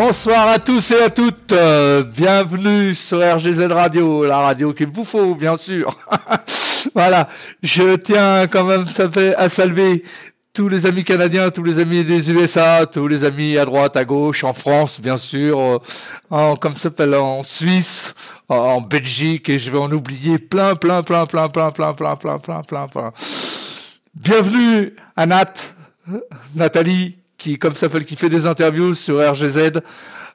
Bonsoir à tous et à toutes. Euh, bienvenue sur RGZ Radio, la radio qu'il vous faut, bien sûr. voilà. Je tiens quand même à saluer tous les amis canadiens, tous les amis des USA, tous les amis à droite, à gauche, en France, bien sûr, euh, en, comme ça s'appelle, en Suisse, en Belgique, et je vais en oublier plein, plein, plein, plein, plein, plein, plein, plein, plein, plein, plein. Bienvenue à Nat, Nathalie, qui, comme s'appelle, qui fait des interviews sur RGZ.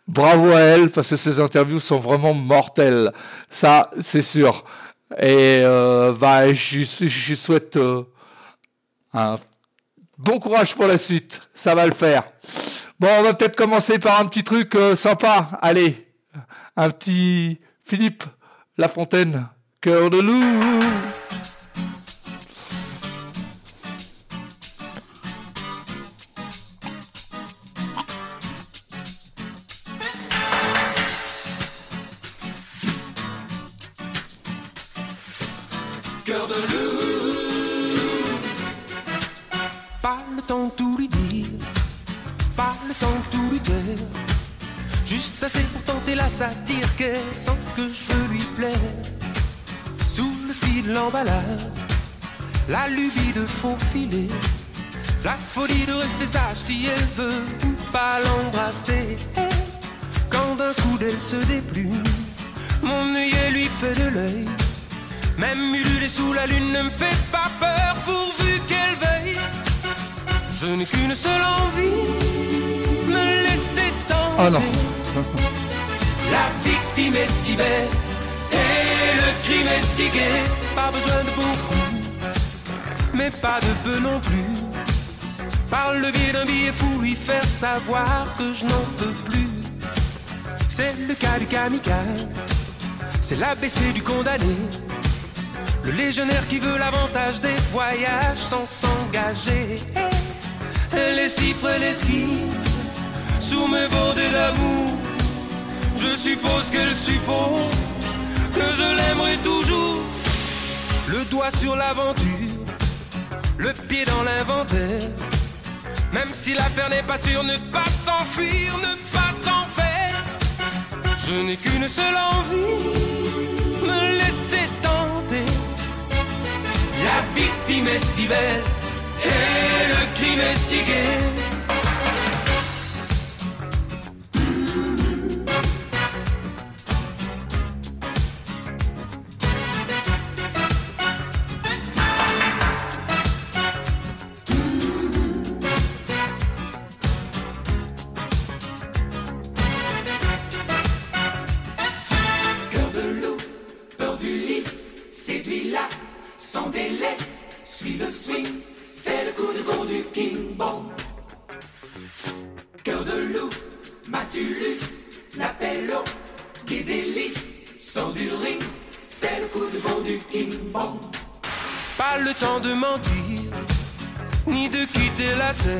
Bravo à elle, parce que ces interviews sont vraiment mortelles. Ça, c'est sûr. Et euh, bah, je, je souhaite euh, un bon courage pour la suite. Ça va le faire. Bon, on va peut-être commencer par un petit truc euh, sympa. Allez, un petit Philippe Lafontaine, cœur de loup. Sans que je veux lui plaire. Sous le fil de l'emballage, la lubie de faufiler, la folie de rester sage si elle veut ou pas l'embrasser. Quand d'un coup d'elle se déplume, mon œillet lui fait de l'œil. Même ululé sous la lune ne me fait pas peur pourvu qu'elle veille. Je n'ai qu'une seule envie, me laisser tenter. Oh non. Victime est si belle et le crime est si gai. Pas besoin de beaucoup, mais pas de peu non plus. Par le biais d'un billet fou, lui faire savoir que je n'en peux plus. C'est le cas du kamikaze, c'est l'ABC du condamné. Le légionnaire qui veut l'avantage des voyages sans s'engager. Les chiffres, les skis, sous mes bordées d'amour je suppose qu'elle suppose que je l'aimerai toujours. Le doigt sur l'aventure, le pied dans l'inventaire. Même si l'affaire n'est pas sûre, ne pas s'enfuir, ne pas s'en faire. Je n'ai qu'une seule envie, me laisser tenter. La victime est si belle et le crime est si gai.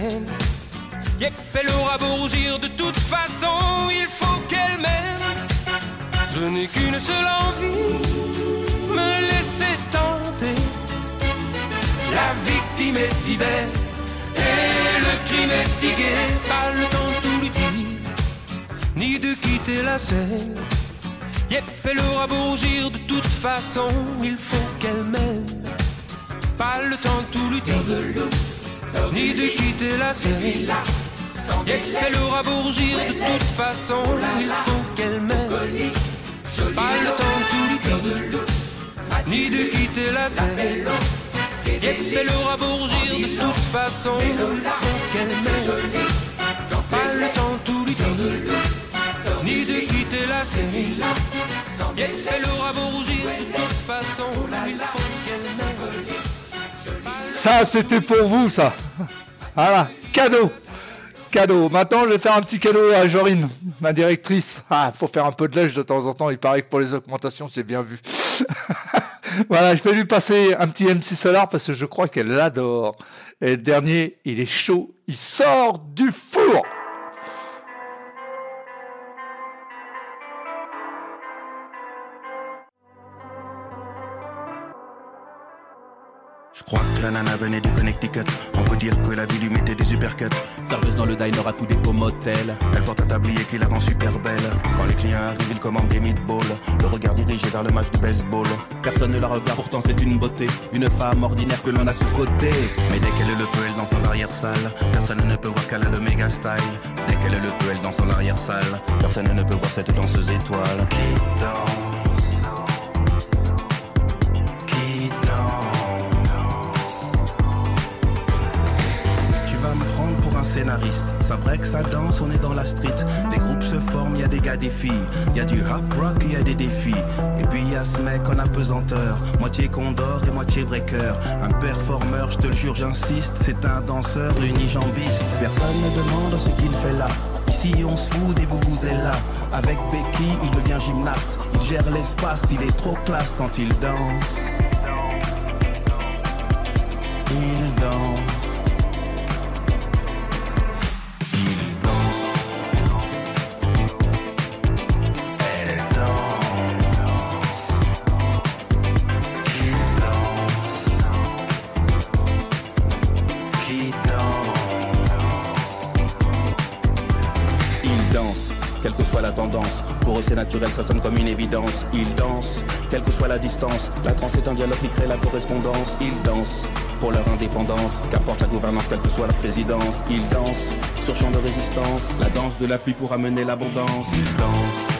elle. Yep, elle aura beau rougir de toute façon, il faut qu'elle m'aime. Je n'ai qu'une seule envie, me laisser tenter. La victime est si belle, et le crime est si gai. Pas le temps de tout lui dire, ni de quitter la scène. Yep, elle aura beau rougir de toute façon, il faut qu'elle m'aime. Pas le temps de tout lui dire ni de quitter la série là. Sans délai, elle aura beau rougir de toute façon, il faut qu'elle m'aime. Pas le temps tout de loup, ni de quitter la série. elle aura beau rougir de toute façon, il faut qu'elle m'aime. Pas le temps tout de loup, ni de quitter la série. Elle aura beau rougir de toute façon, il faut ça, c'était pour vous, ça. Voilà, cadeau. Cadeau. Maintenant, je vais faire un petit cadeau à Jorine, ma directrice. Ah, faut faire un peu de lèche de temps en temps. Il paraît que pour les augmentations, c'est bien vu. voilà, je vais lui passer un petit MC Solar parce que je crois qu'elle l'adore. Et le dernier, il est chaud. Il sort du four. Crois que la nana venait du Connecticut. On peut dire que la vie lui mettait des supercuts. Serveuse dans le diner à coudé au motel. Elle porte un tablier qui la rend super belle. Quand les clients arrivent, ils commandent des meatballs. Le regard dirigé vers le match de baseball. Personne ne la regarde, pourtant c'est une beauté. Une femme ordinaire que l'on a sous côté. Mais dès qu'elle le peut, elle danse dans l'arrière-salle. Personne ne peut voir qu'elle a le méga style. Dès qu'elle le peut, elle danse dans l'arrière-salle. Personne ne peut voir cette danseuse étoile qui danse? Ça break, ça danse, on est dans la street. Les groupes se forment, y a des gars, des filles. Y a du hop rock, y a des défis. Et puis y a ce mec en apesanteur. Moitié condor et moitié breaker. Un performeur, je te le jure, j'insiste. C'est un danseur unijambiste. Personne ne demande ce qu'il fait là. Ici on se fout et vous vous êtes là. Avec Becky, il devient gymnaste. Il gère l'espace, il est trop classe quand il danse. C'est naturel, ça sonne comme une évidence. Il danse, quelle que soit la distance. La transe est un dialogue qui crée la correspondance. Il danse pour leur indépendance. Qu'importe la gouvernance, quelle que soit la présidence. Il danse sur champ de résistance. La danse de la pluie pour amener l'abondance. Il danse.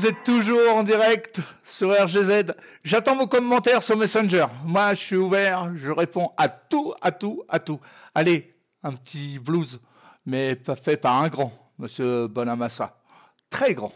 Vous êtes toujours en direct sur RGZ. J'attends vos commentaires sur Messenger. Moi, je suis ouvert, je réponds à tout, à tout, à tout. Allez, un petit blues, mais pas fait par un grand, monsieur Bonamassa. Très grand.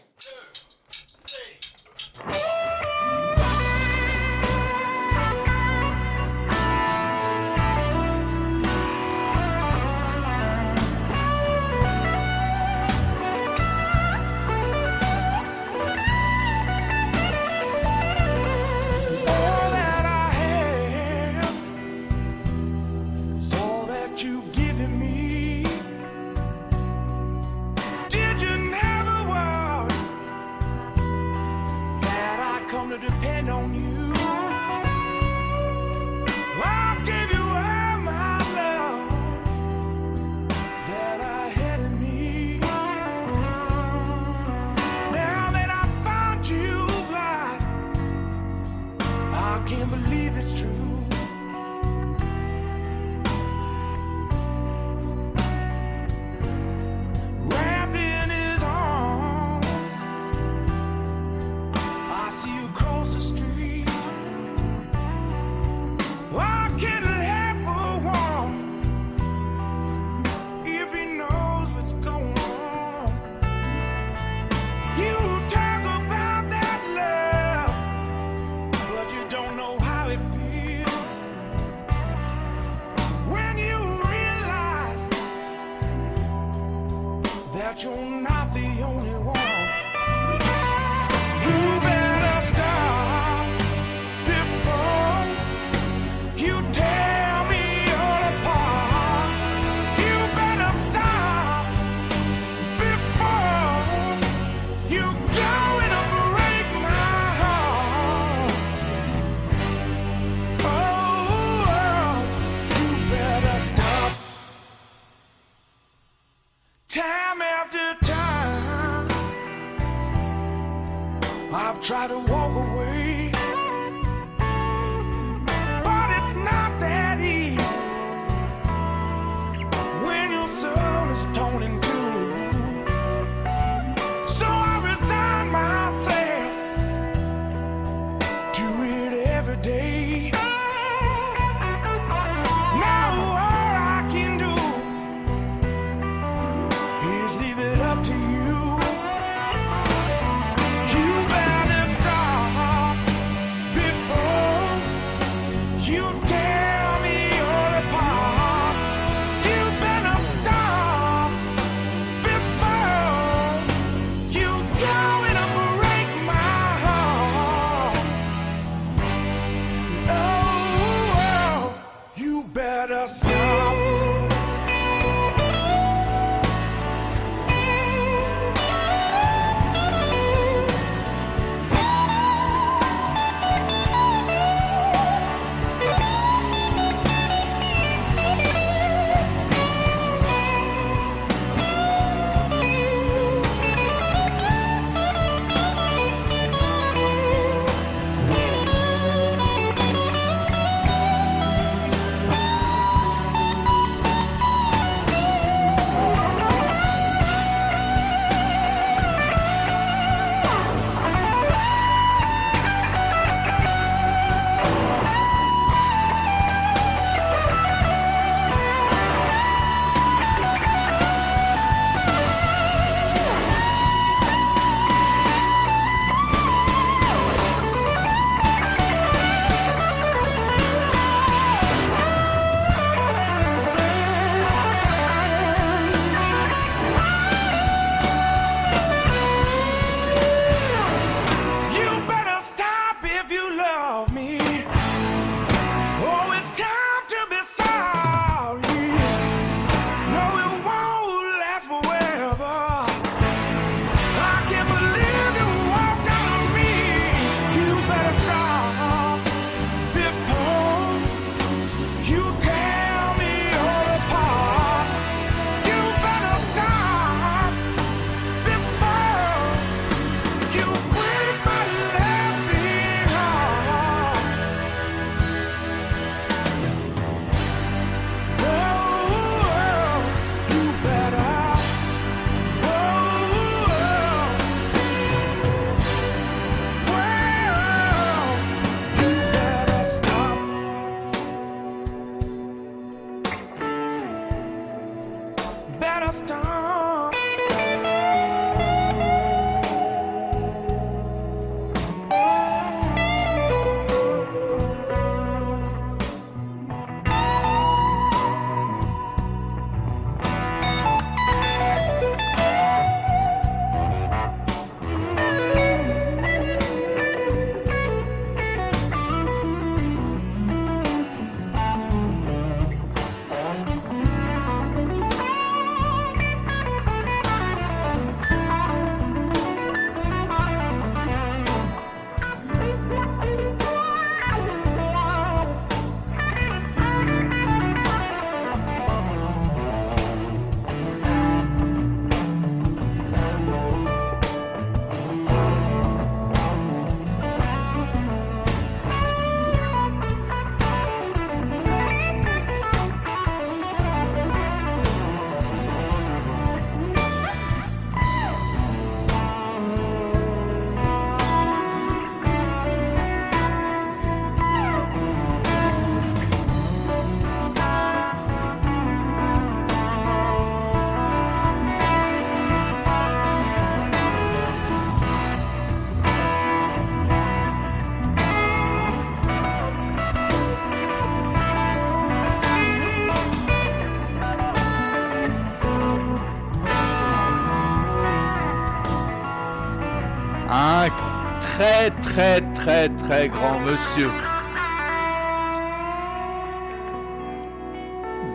très très très très grand monsieur.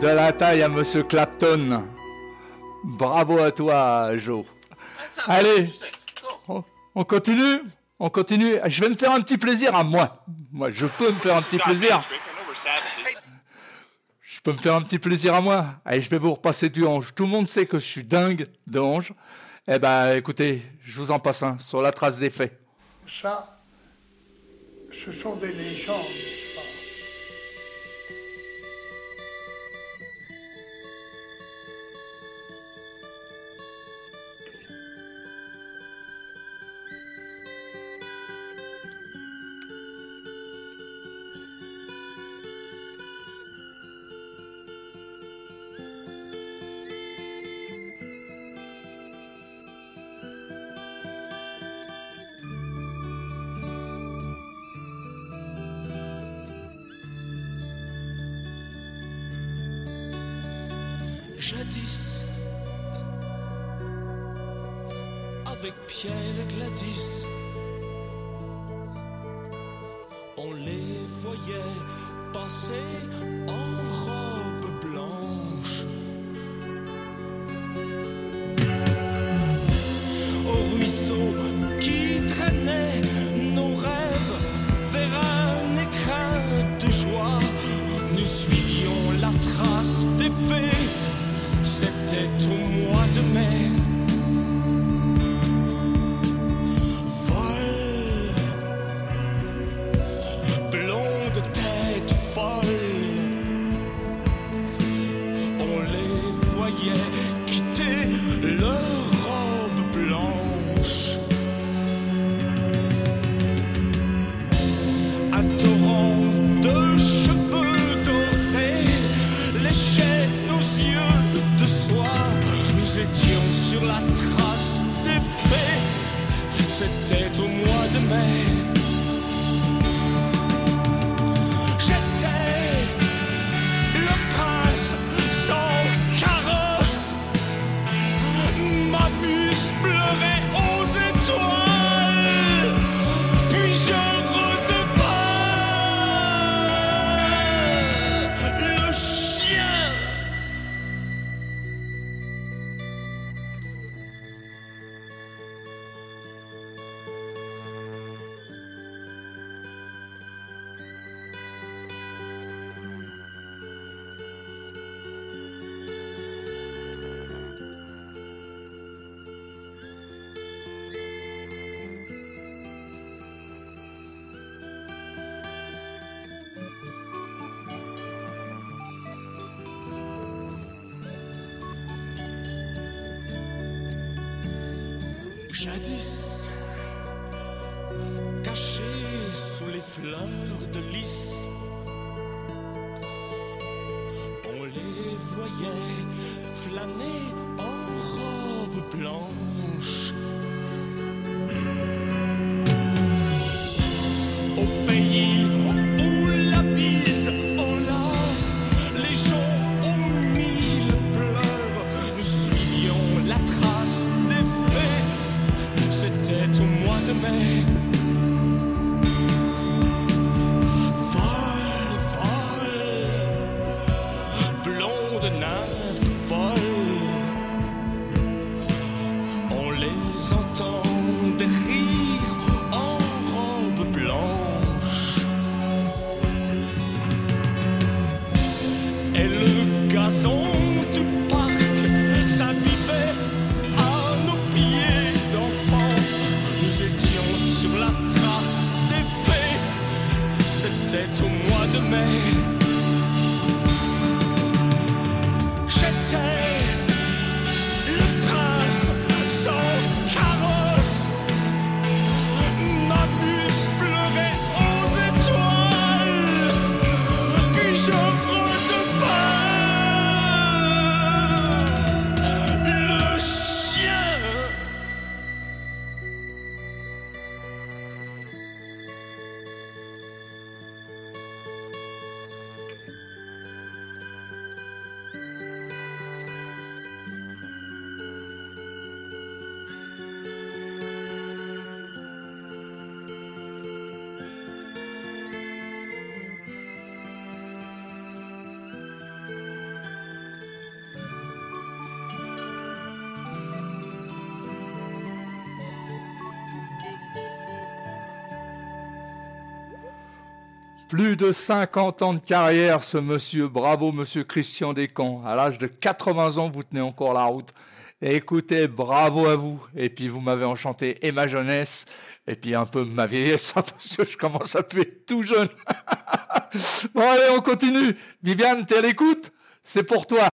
De la taille à monsieur Clapton. Bravo à toi, Joe. Allez, oh, on continue On continue Je vais me faire un petit plaisir à moi. Moi, je peux me faire un petit plaisir. Je peux me faire un petit plaisir à moi. Allez, je vais vous repasser du ange. Tout le monde sait que je suis dingue de ange. Eh ben, écoutez, je vous en passe un sur la trace des faits. Ça, ce sont des légendes. Plus de 50 ans de carrière, ce monsieur. Bravo, monsieur Christian Descamps. À l'âge de 80 ans, vous tenez encore la route. écoutez, bravo à vous. Et puis, vous m'avez enchanté et ma jeunesse, et puis un peu ma vieillesse, hein, parce que je commence à puer tout jeune. bon, allez, on continue. Viviane, t'es à l'écoute? C'est pour toi.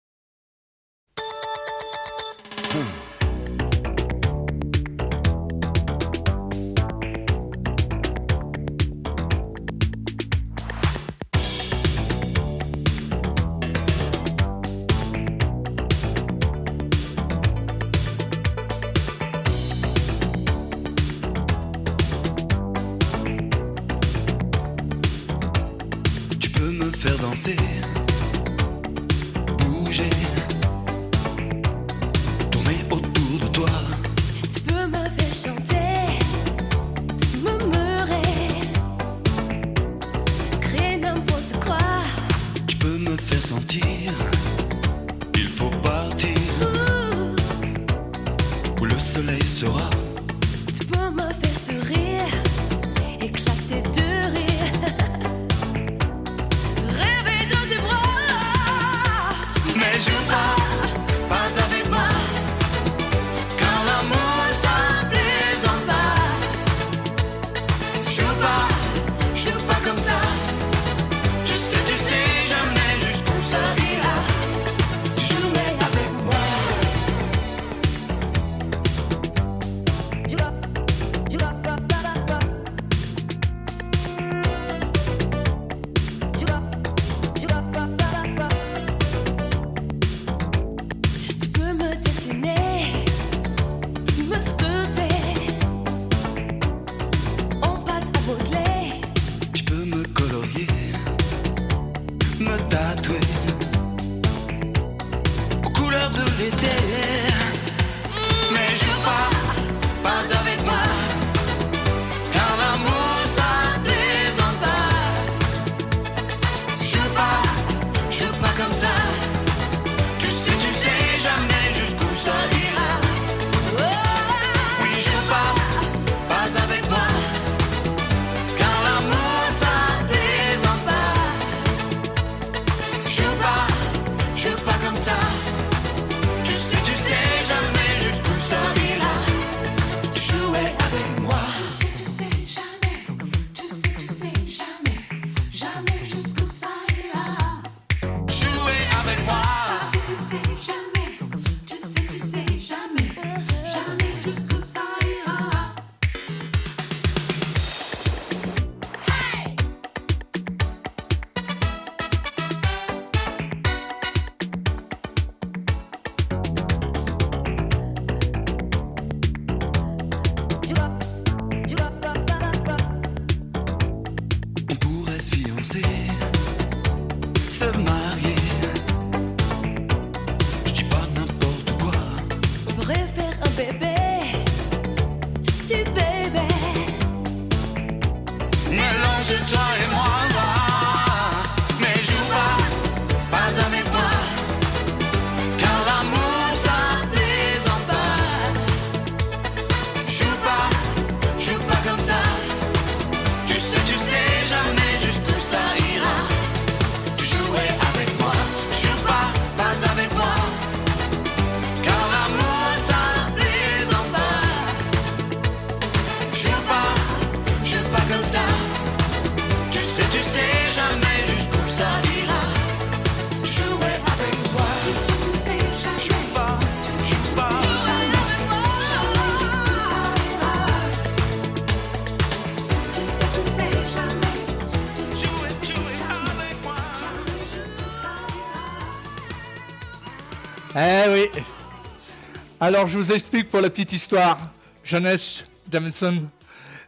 Alors, je vous explique pour la petite histoire. Jeunesse Jamison,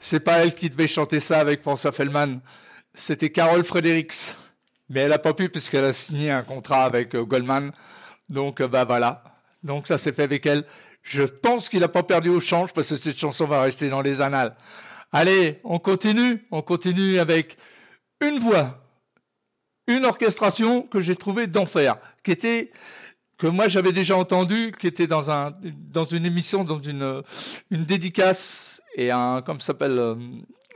c'est pas elle qui devait chanter ça avec François Fellman. C'était Carole Fredericks. Mais elle n'a pas pu puisqu'elle a signé un contrat avec euh, Goldman. Donc, euh, bah voilà. Donc, ça s'est fait avec elle. Je pense qu'il n'a pas perdu au change parce que cette chanson va rester dans les annales. Allez, on continue. On continue avec une voix, une orchestration que j'ai trouvée d'enfer, qui était que moi j'avais déjà entendu, qui était dans, un, dans une émission, dans une, une dédicace et un, comme ça s'appelle, euh,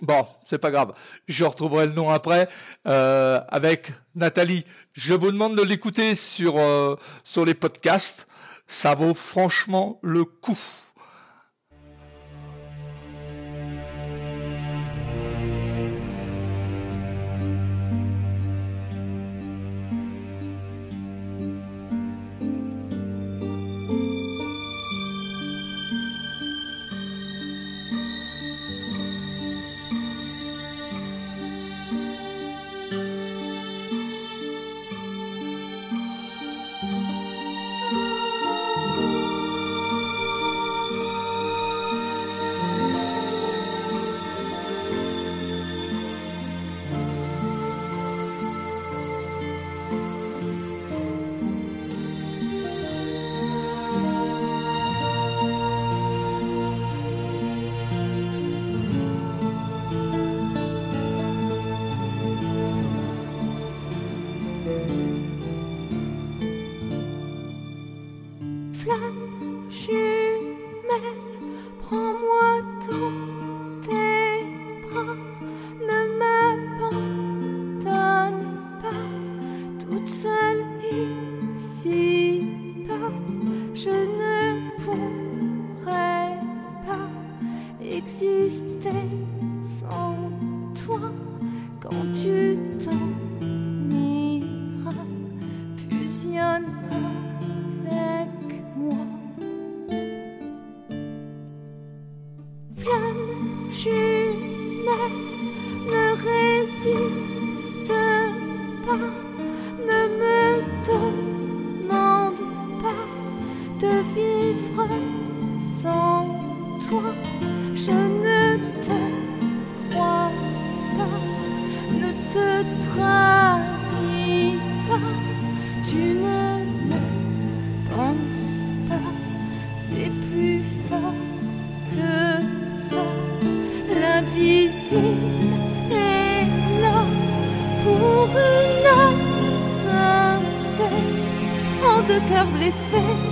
bon, c'est pas grave, je retrouverai le nom après, euh, avec Nathalie. Je vous demande de l'écouter sur, euh, sur les podcasts, ça vaut franchement le coup. de cœur blessé.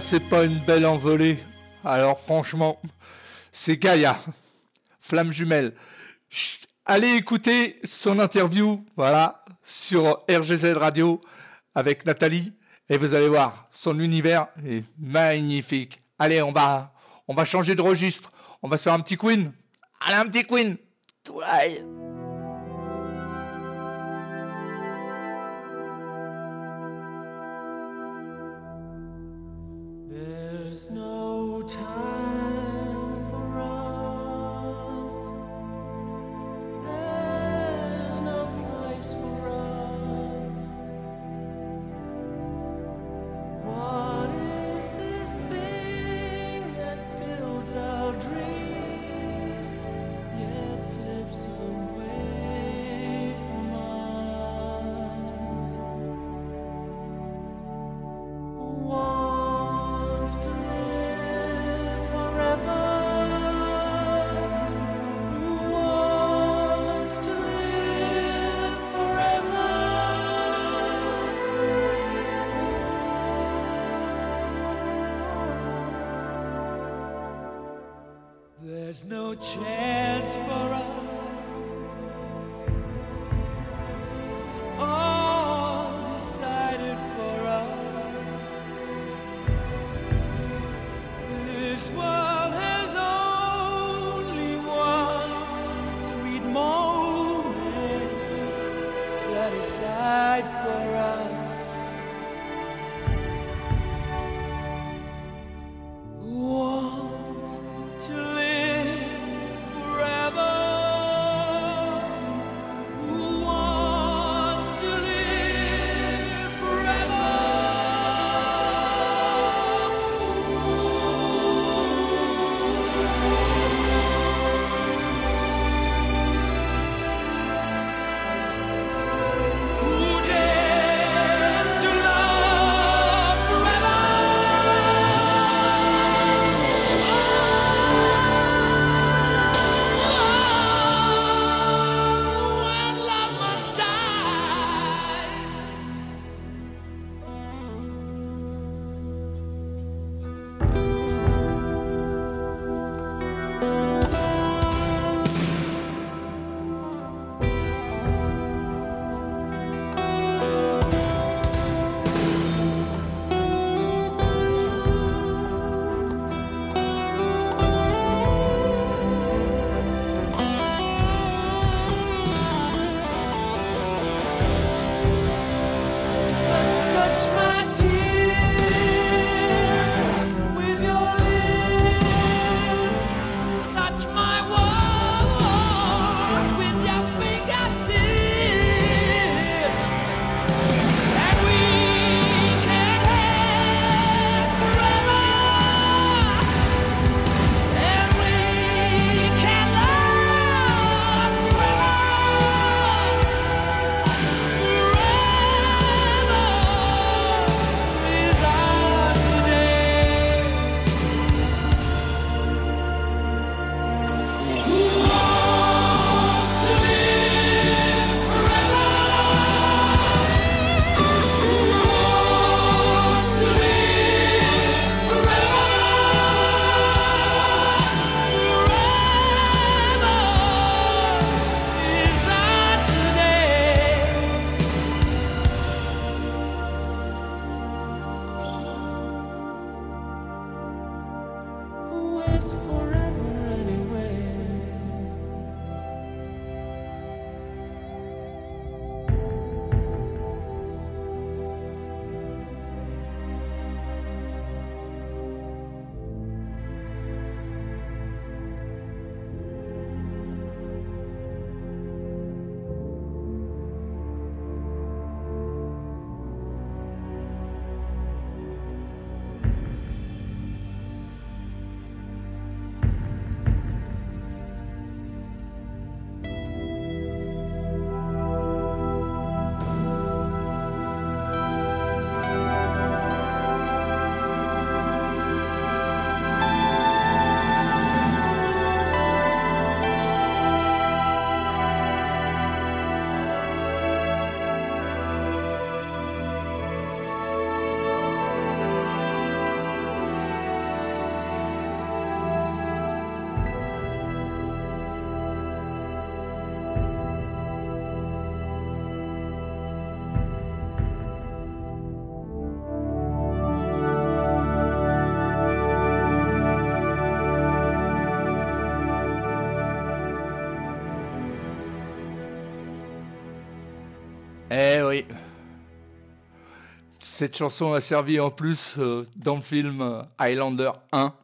C'est pas une belle envolée, alors franchement, c'est Gaïa, flamme jumelle. Allez écouter son interview, voilà, sur RGZ Radio avec Nathalie, et vous allez voir, son univers est magnifique. Allez, on va, on va changer de registre, on va faire un petit Queen. Allez, un petit Queen. For. forever. oui. Cette chanson a servi en plus euh, dans le film euh, Highlander 1,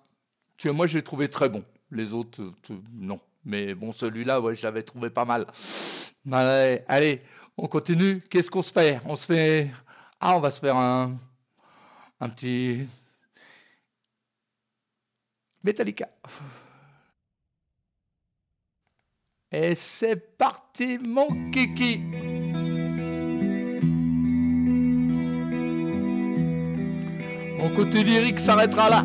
que moi j'ai trouvé très bon. Les autres, euh, non. Mais bon, celui-là, ouais, je l'avais trouvé pas mal. Allez, allez on continue. Qu'est-ce qu'on se fait? On se fait. Ah, on va se faire un, un petit. Metallica. Et c'est parti, mon kiki! Mon côté lyrique s'arrêtera là.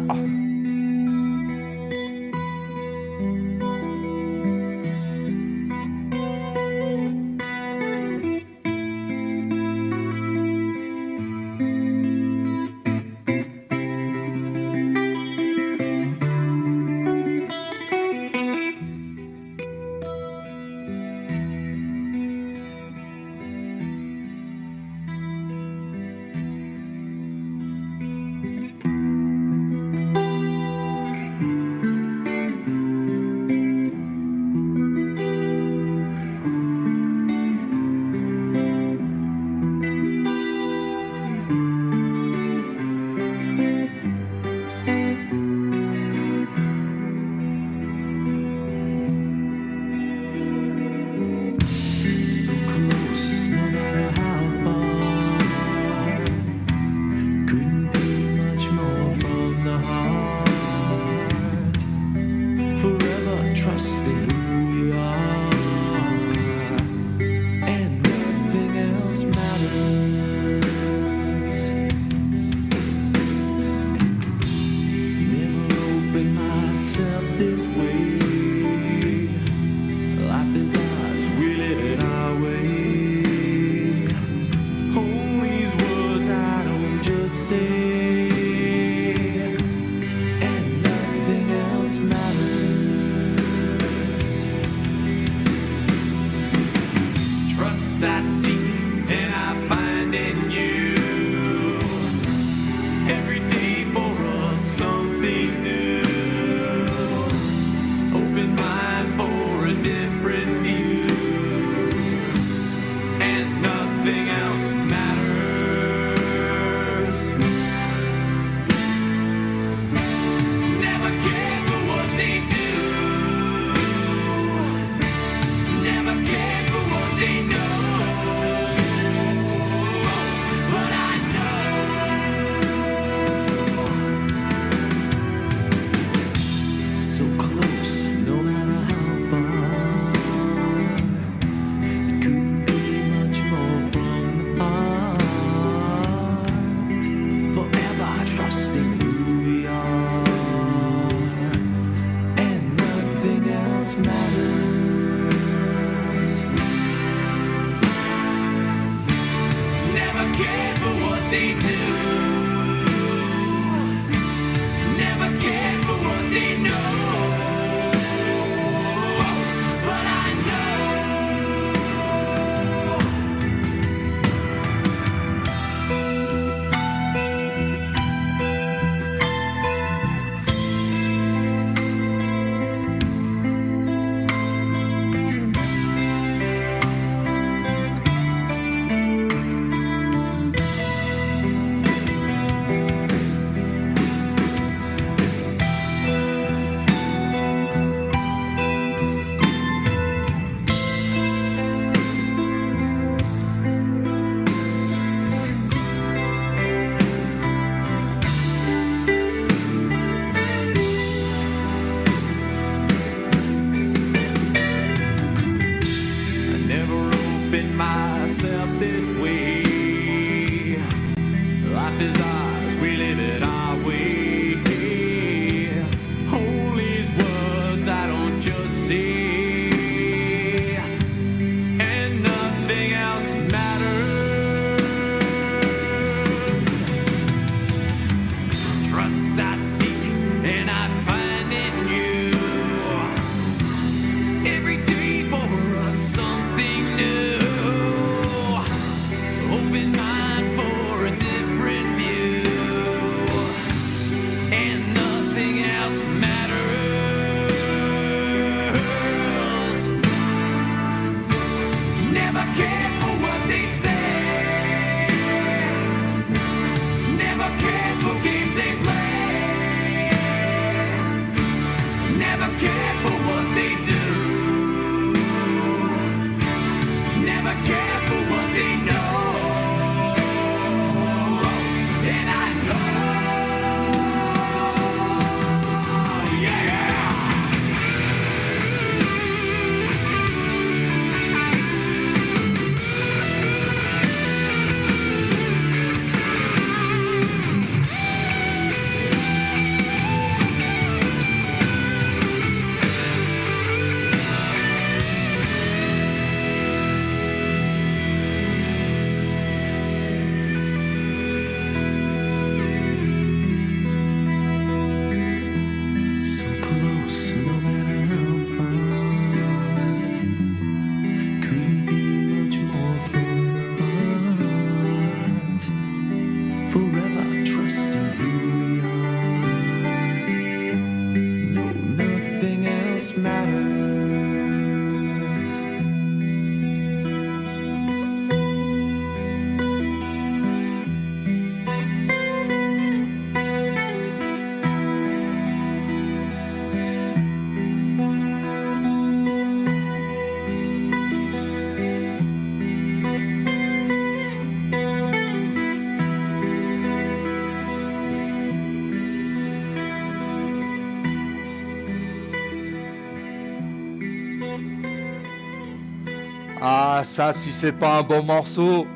Ah, ça, si c'est pas un bon morceau,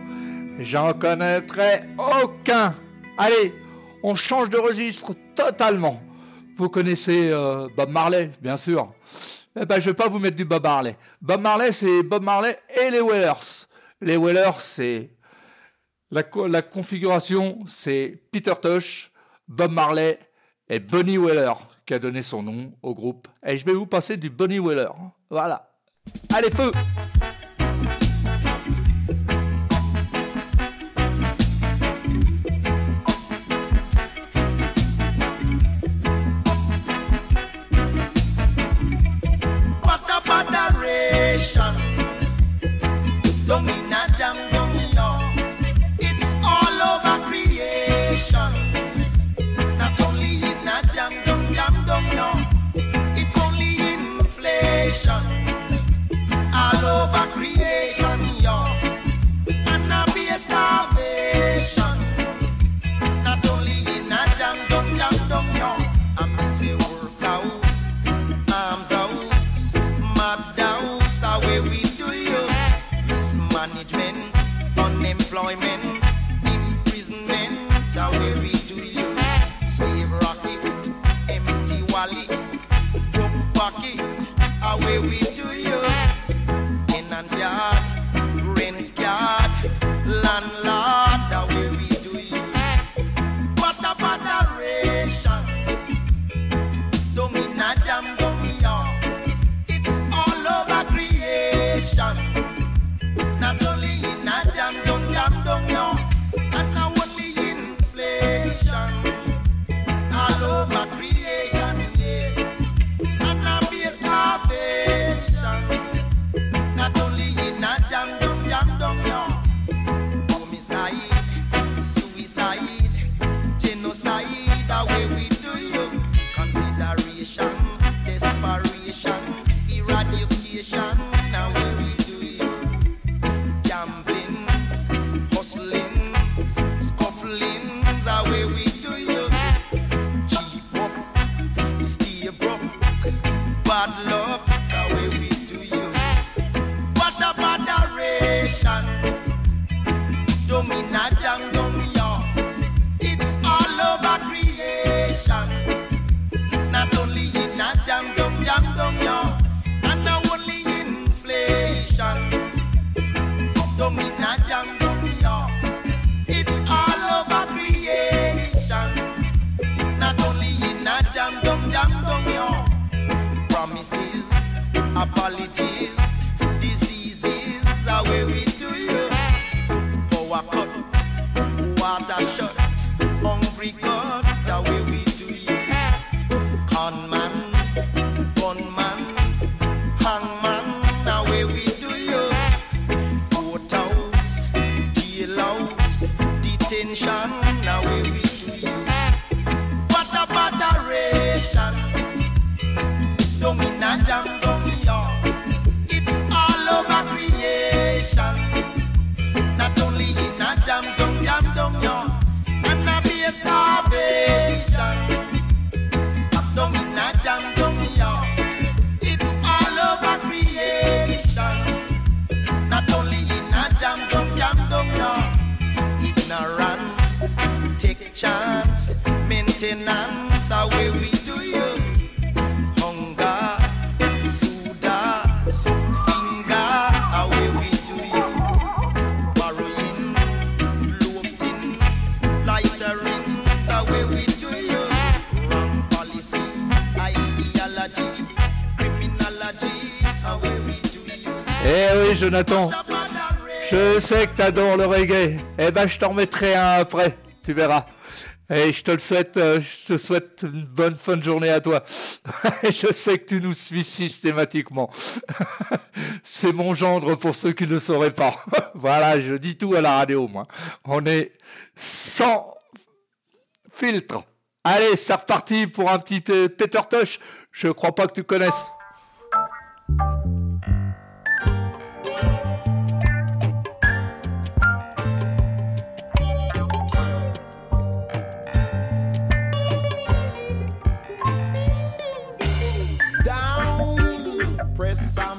j'en connaîtrais aucun. Allez, on change de registre totalement. Vous connaissez euh, Bob Marley, bien sûr. Eh ben, je vais pas vous mettre du Bob Marley. Bob Marley, c'est Bob Marley et les Wellers. Les Wellers, c'est la, la, configuration, c'est Peter Tosh, Bob Marley et Bonnie Weller qui a donné son nom au groupe. Et je vais vous passer du Bonnie Weller. Voilà. Allez, feu! Bye. Eh oui, Jonathan. Je sais que t'adores le reggae. Eh ben, je t'en mettrai un après. Tu verras. Et je te le souhaite, euh, je te souhaite une bonne fin de journée à toi. je sais que tu nous suis systématiquement. C'est mon gendre pour ceux qui ne sauraient pas. voilà, je dis tout à la radio, moi. On est sans filtre. Allez, c'est reparti pour un petit Peter Tosh. Je crois pas que tu connaisses. I'm sorry.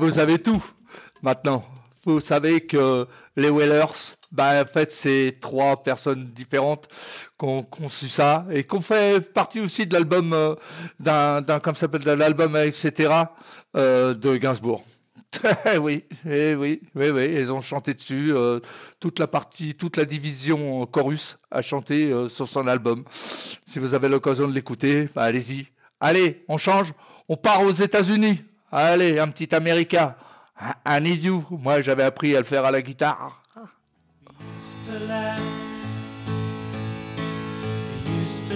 Vous savez tout maintenant. Vous savez que les Whalers, bah, en fait, c'est trois personnes différentes qui ont conçu ça et qu'on fait partie aussi de l'album, euh, d'un, comme ça s'appelle, de l'album, etc., euh, de Gainsbourg. oui, eh oui, oui, oui, ils ont chanté dessus. euh, toute la partie, toute la division chorus a chanté euh, sur son album. Si vous avez l'occasion de l'écouter, bah, allez-y. Allez, on change, on part aux États-Unis. Allez, un petit Américain. I need you. Moi, j'avais appris à le faire à la guitare. used to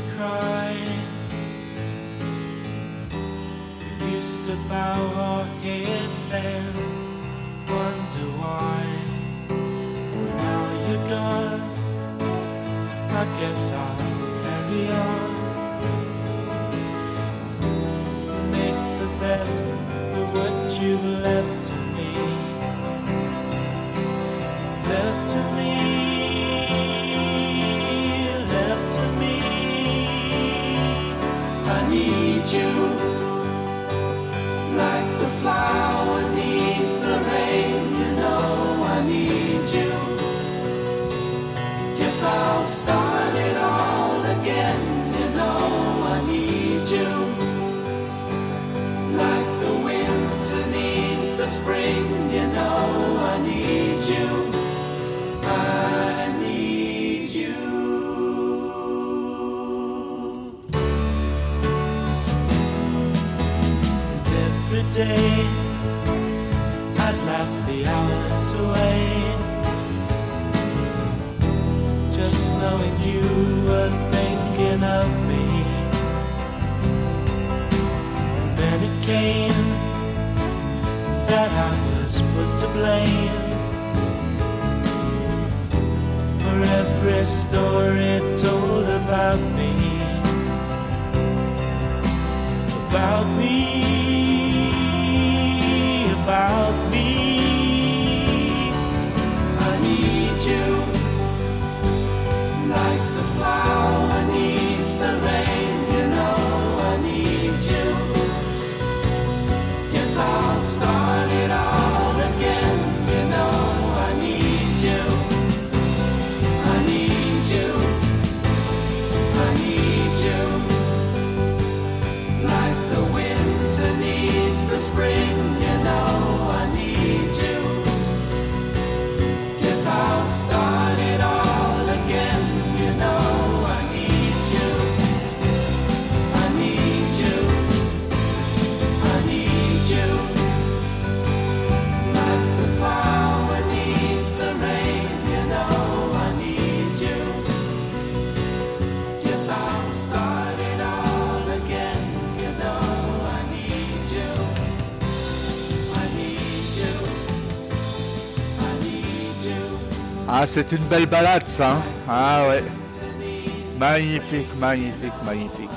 used to bow our heads then, wonder why. Now you're gone, I guess I'll carry on. You've left And came that I was put to blame for every story told about me. About me, about spring. Ah, c'est une belle balade, ça. hein. Ah ouais. Magnifique, magnifique, magnifique.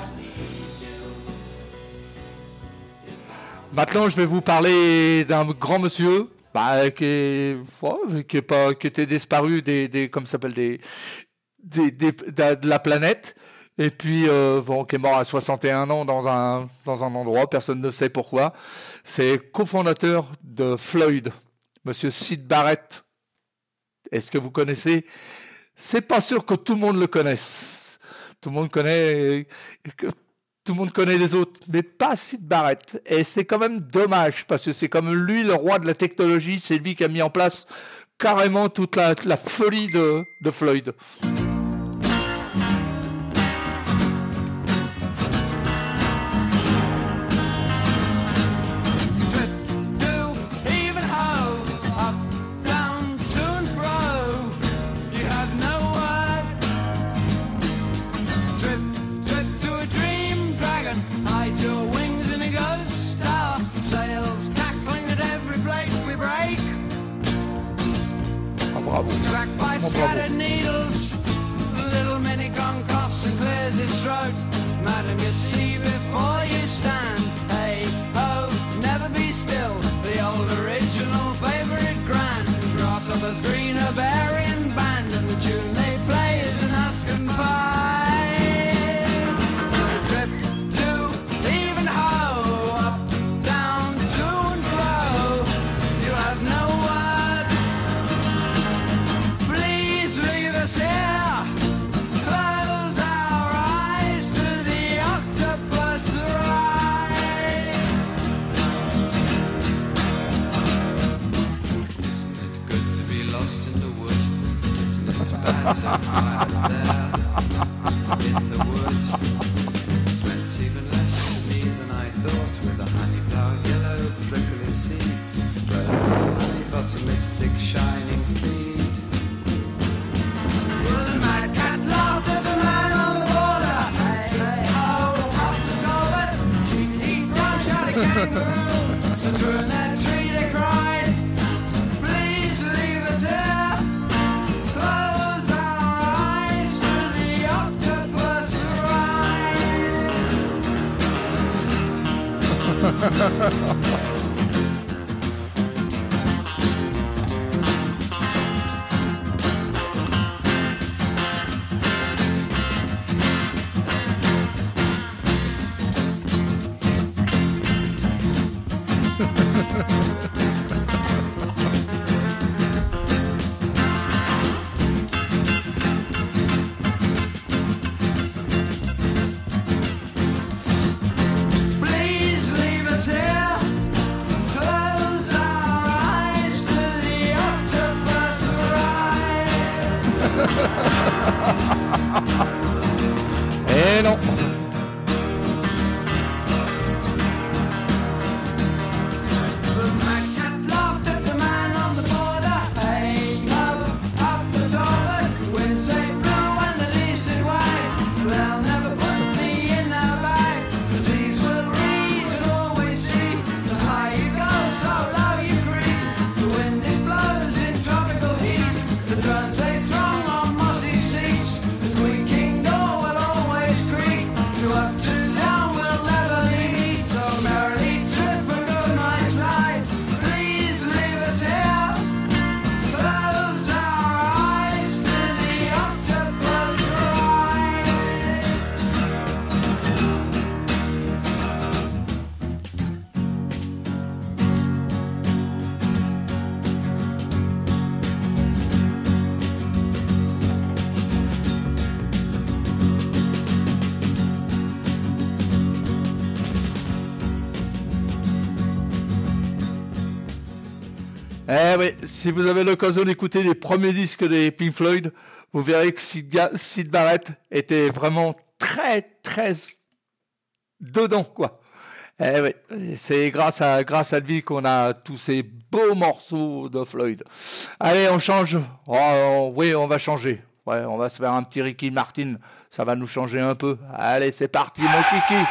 Maintenant, je vais vous parler d'un grand monsieur bah, qui, est, ouais, qui, est pas, qui était disparu des, des comme s'appelle des, des, des- de de la planète et puis euh, bon, qui est mort à 61 ans dans un, dans un endroit, personne ne sait pourquoi. C'est cofondateur de Floyd, monsieur Sid Barrett. Est-ce que vous connaissez? C'est pas sûr que tout le monde le connaisse. Tout le monde connaît, tout le monde connaît les autres, mais pas Sid Barrett. Et c'est quand même dommage parce que c'est comme lui le roi de la technologie. C'est lui qui a mis en place carrément toute la, folie de Floyd. problem. Cracked by scattered needles, little mini gun coughs and clears his throat. Madam, you see before you stand. Hey, ho, never be still. The old original favorite grand. Grasshoppers green are bearing. Sometimes. Ha ha ha! si vous avez l'occasion d'écouter les premiers disques des Pink Floyd, vous verrez que Sid, Barrett était vraiment très, très dedans, quoi. Eh oui, c'est grâce à, grâce à lui qu'on a tous ces beaux morceaux de Floyd. Allez, on change. Oh, oui, on va changer. Ouais, on va se faire un petit Ricky Martin. Ça va nous changer un peu. Allez, c'est parti, mon kiki.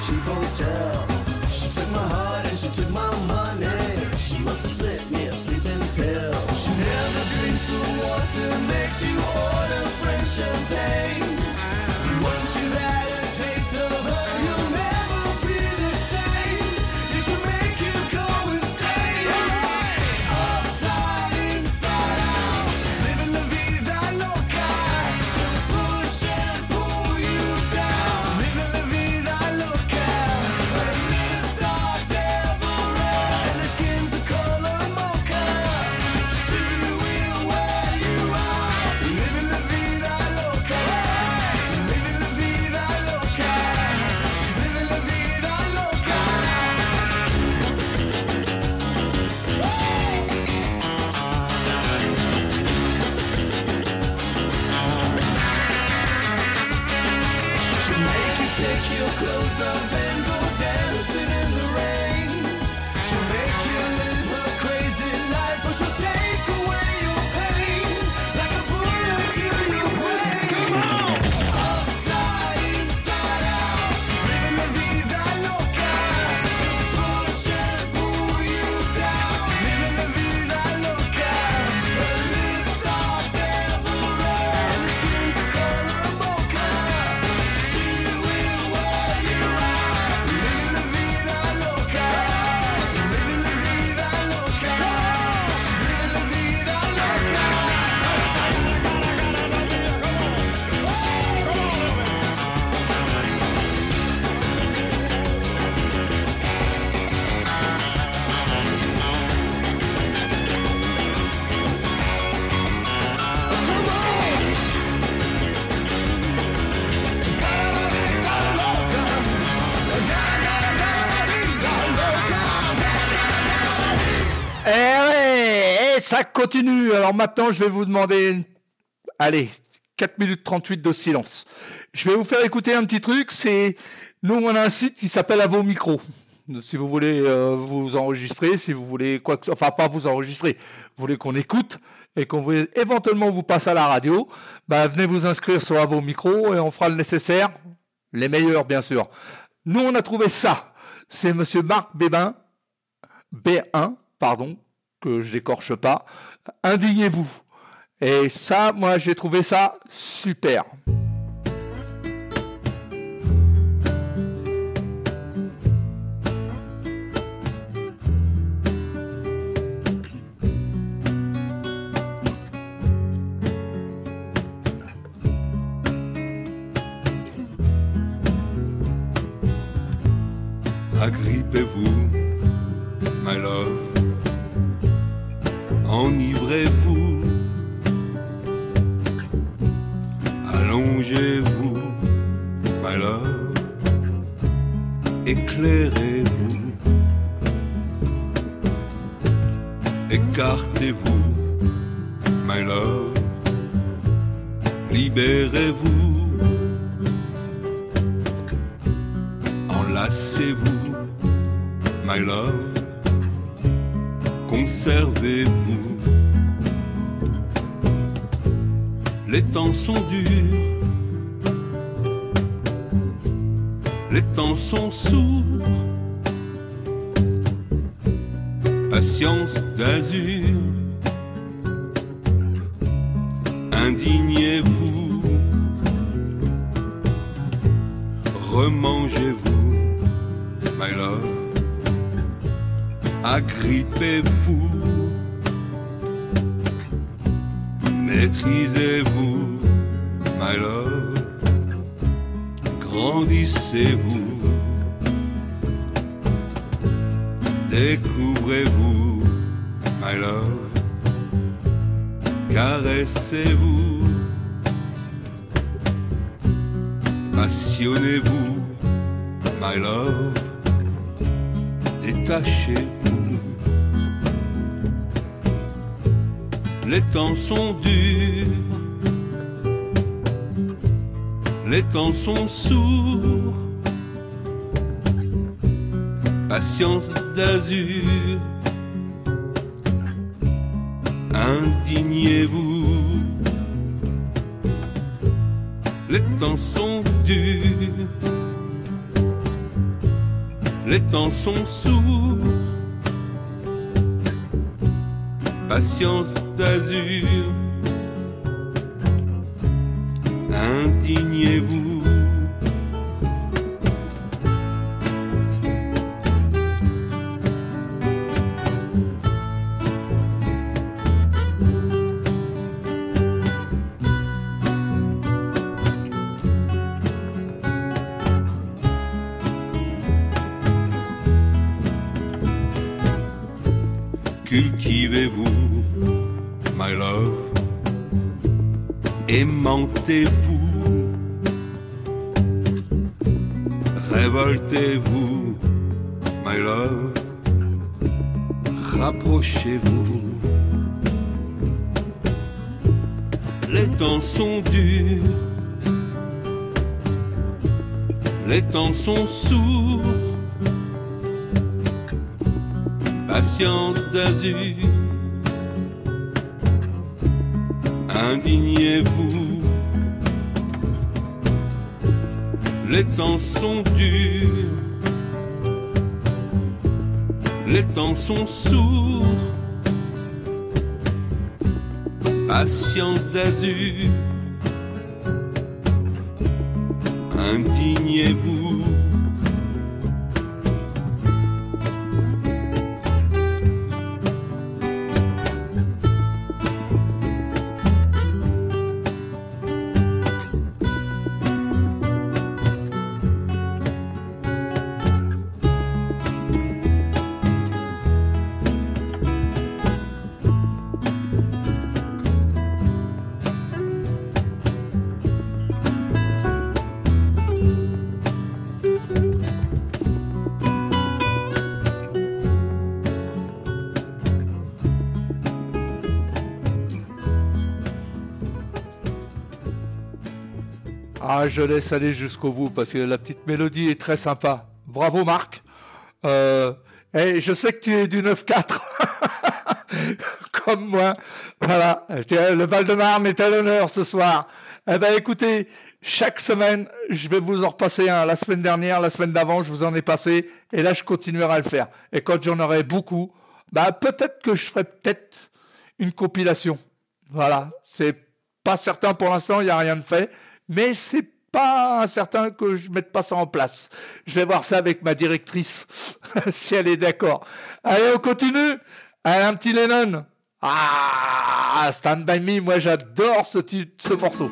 起风了 continue. Alors maintenant, je vais vous demander, allez, 4 minutes 38 de silence. Je vais vous faire écouter un petit truc. C'est nous, on a un site qui s'appelle À vos micros. Si vous voulez euh, vous enregistrer, si vous voulez quoi que... ce soit, enfin pas vous enregistrer, vous voulez qu'on écoute et qu'on vous... éventuellement vous passe à la radio, bah, venez vous inscrire sur À vos micros et on fera le nécessaire, les meilleurs bien sûr. Nous, on a trouvé ça. C'est Monsieur Marc Bébin, B1, pardon, que je n'écorche pas, indignez-vous. Et ça, moi, j'ai trouvé ça super. Ah, je laisse aller jusqu'au bout parce que la petite mélodie est très sympa. Bravo Marc. Euh, je sais que tu es du 9-4. Comme moi. Voilà. Le Val-de-Marne est à l'honneur ce soir. Eh ben écoutez, chaque semaine, je vais vous en repasser un. La semaine dernière, la semaine d'avant, je vous en ai passé. Et là, je continuerai à le faire. Et quand j'en aurai beaucoup, bah, peut-être que je ferai peut-être une compilation. Voilà. C'est pas certain pour l'instant, il n'y a rien de fait. Mais c'est pas certain que je mette pas ça en place. Je vais voir ça avec ma directrice, si elle est d'accord. Allez, on continue. Allez, un petit Lennon. Ah, Stand By Me, moi j'adore ce, ce morceau.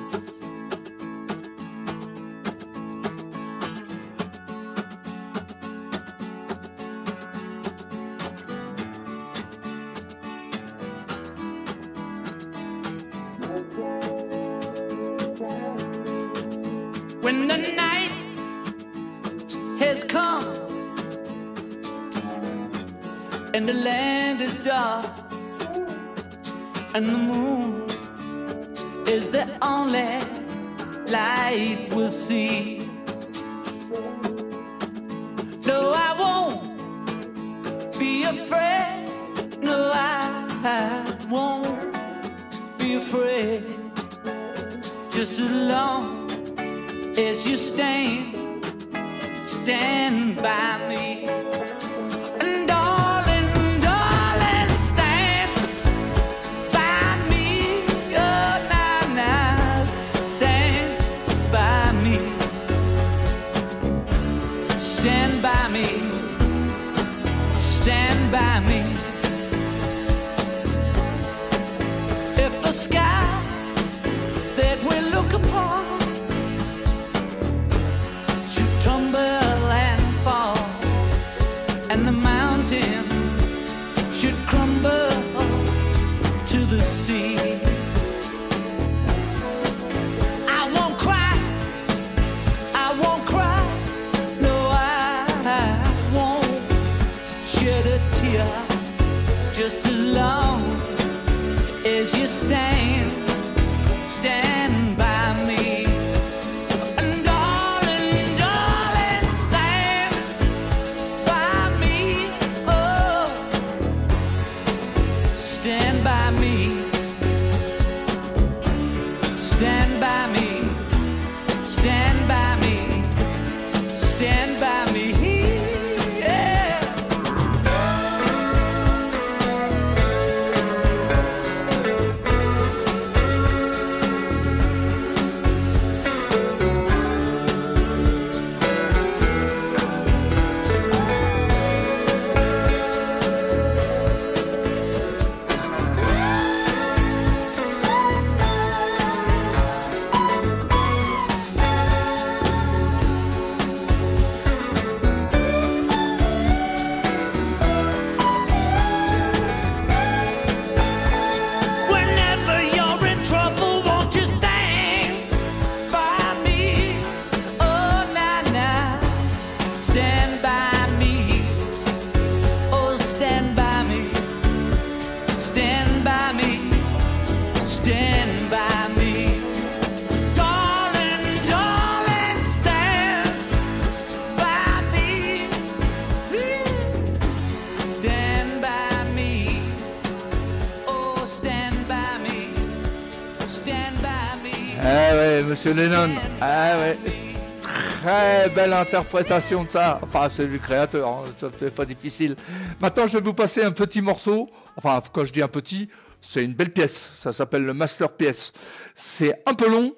Belle interprétation de ça. Enfin, c'est du créateur, hein, c'est pas difficile. Maintenant, je vais vous passer un petit morceau. Enfin, quand je dis un petit, c'est une belle pièce. Ça s'appelle le Masterpiece. C'est un peu long,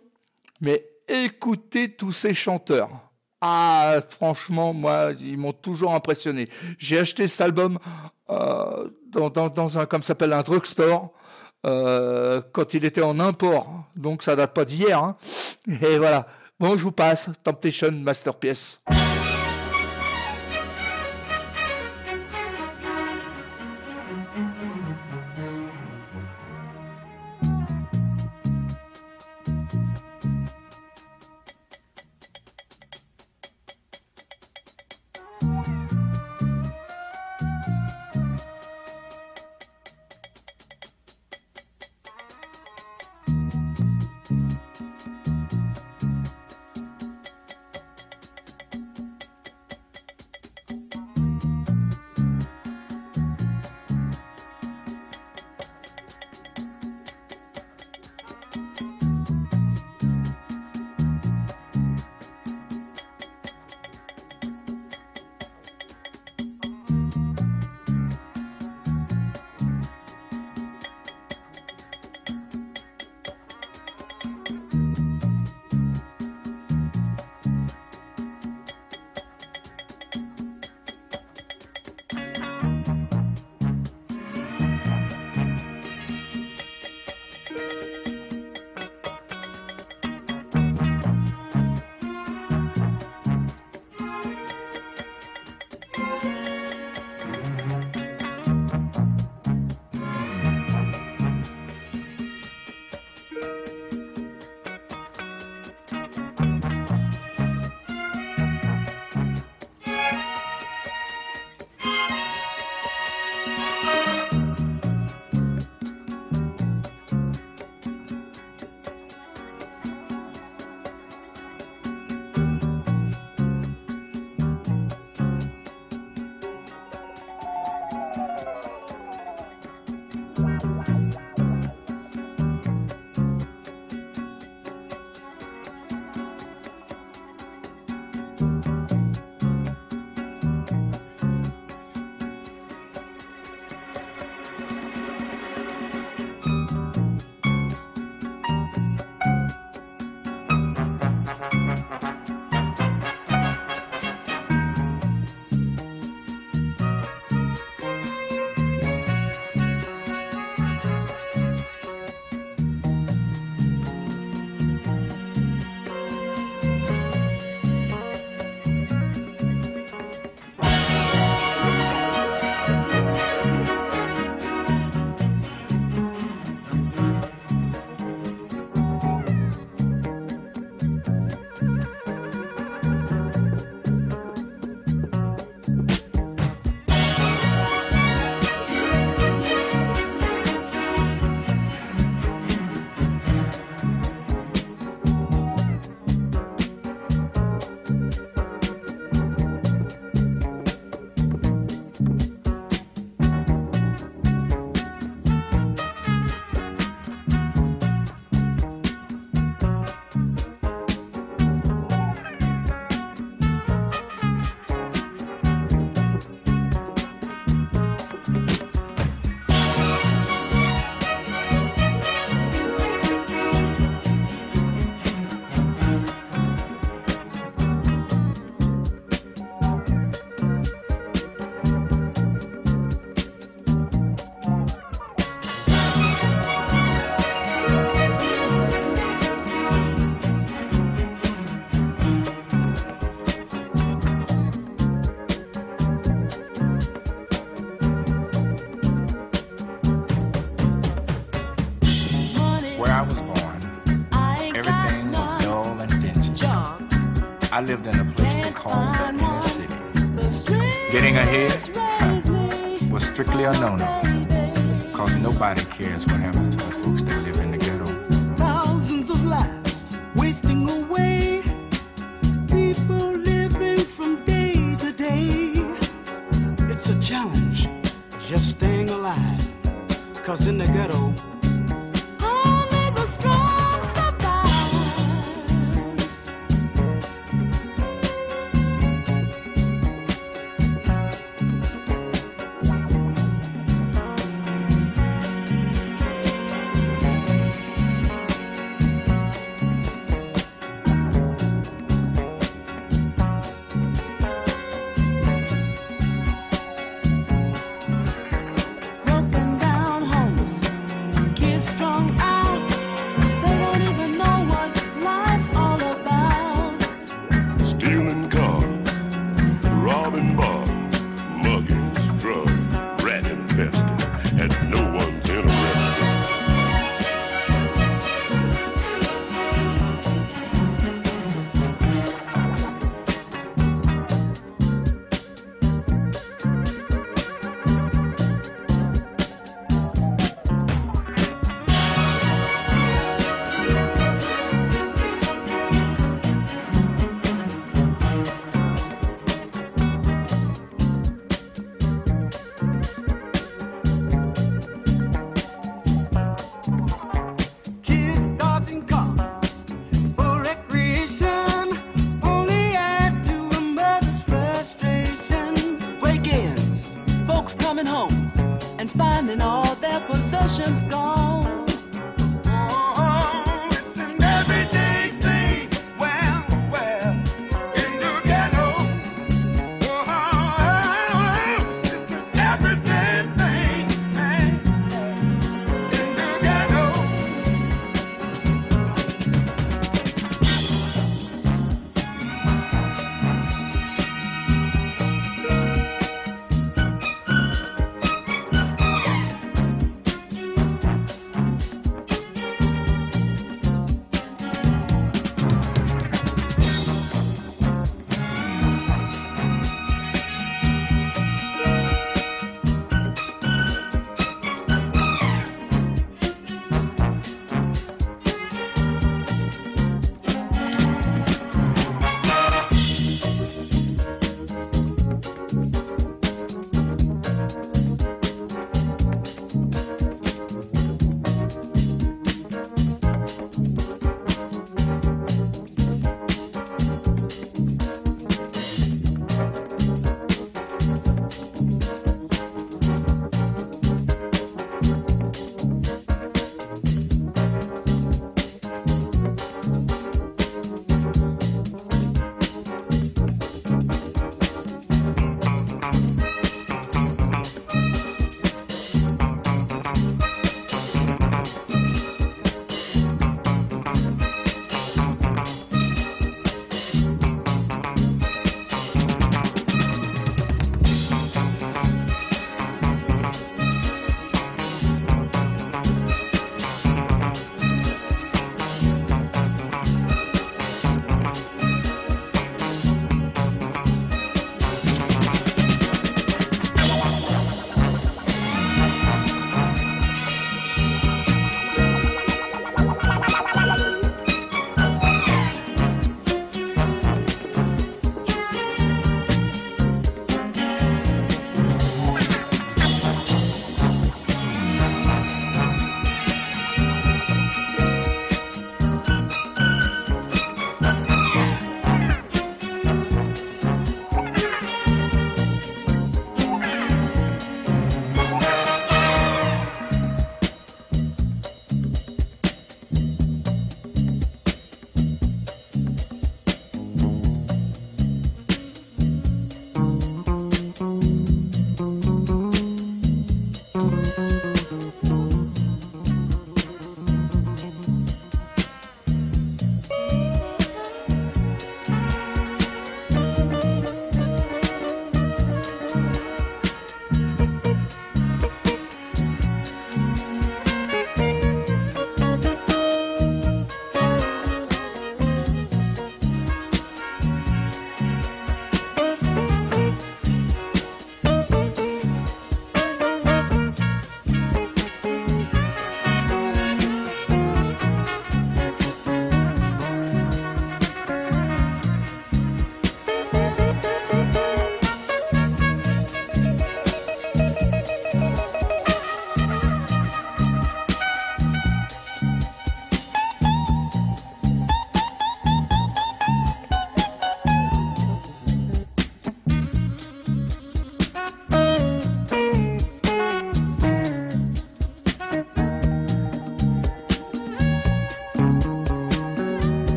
mais écoutez tous ces chanteurs. Ah, franchement, moi, ils m'ont toujours impressionné. J'ai acheté cet album euh, dans, un, comme s'appelle, un drugstore. euh, quand il était en import, donc ça date pas d'hier. hein. Et voilà. Bon, je vous passe Temptation Masterpiece.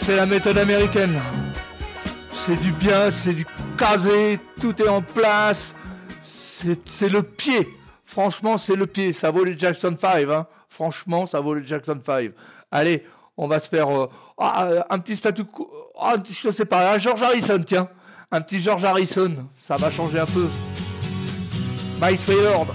C'est la méthode américaine. C'est du bien, c'est du casé, tout est en place. C'est le pied. Franchement, c'est le pied. Ça vaut le Jackson 5. Hein. Franchement, ça vaut le Jackson 5. Allez, on va se faire euh, ah, euh, un petit statu quo. Ah, un petit- sais pas, un George Harrison, tiens. Un petit George Harrison. Ça va changer un peu. Miles Taylor.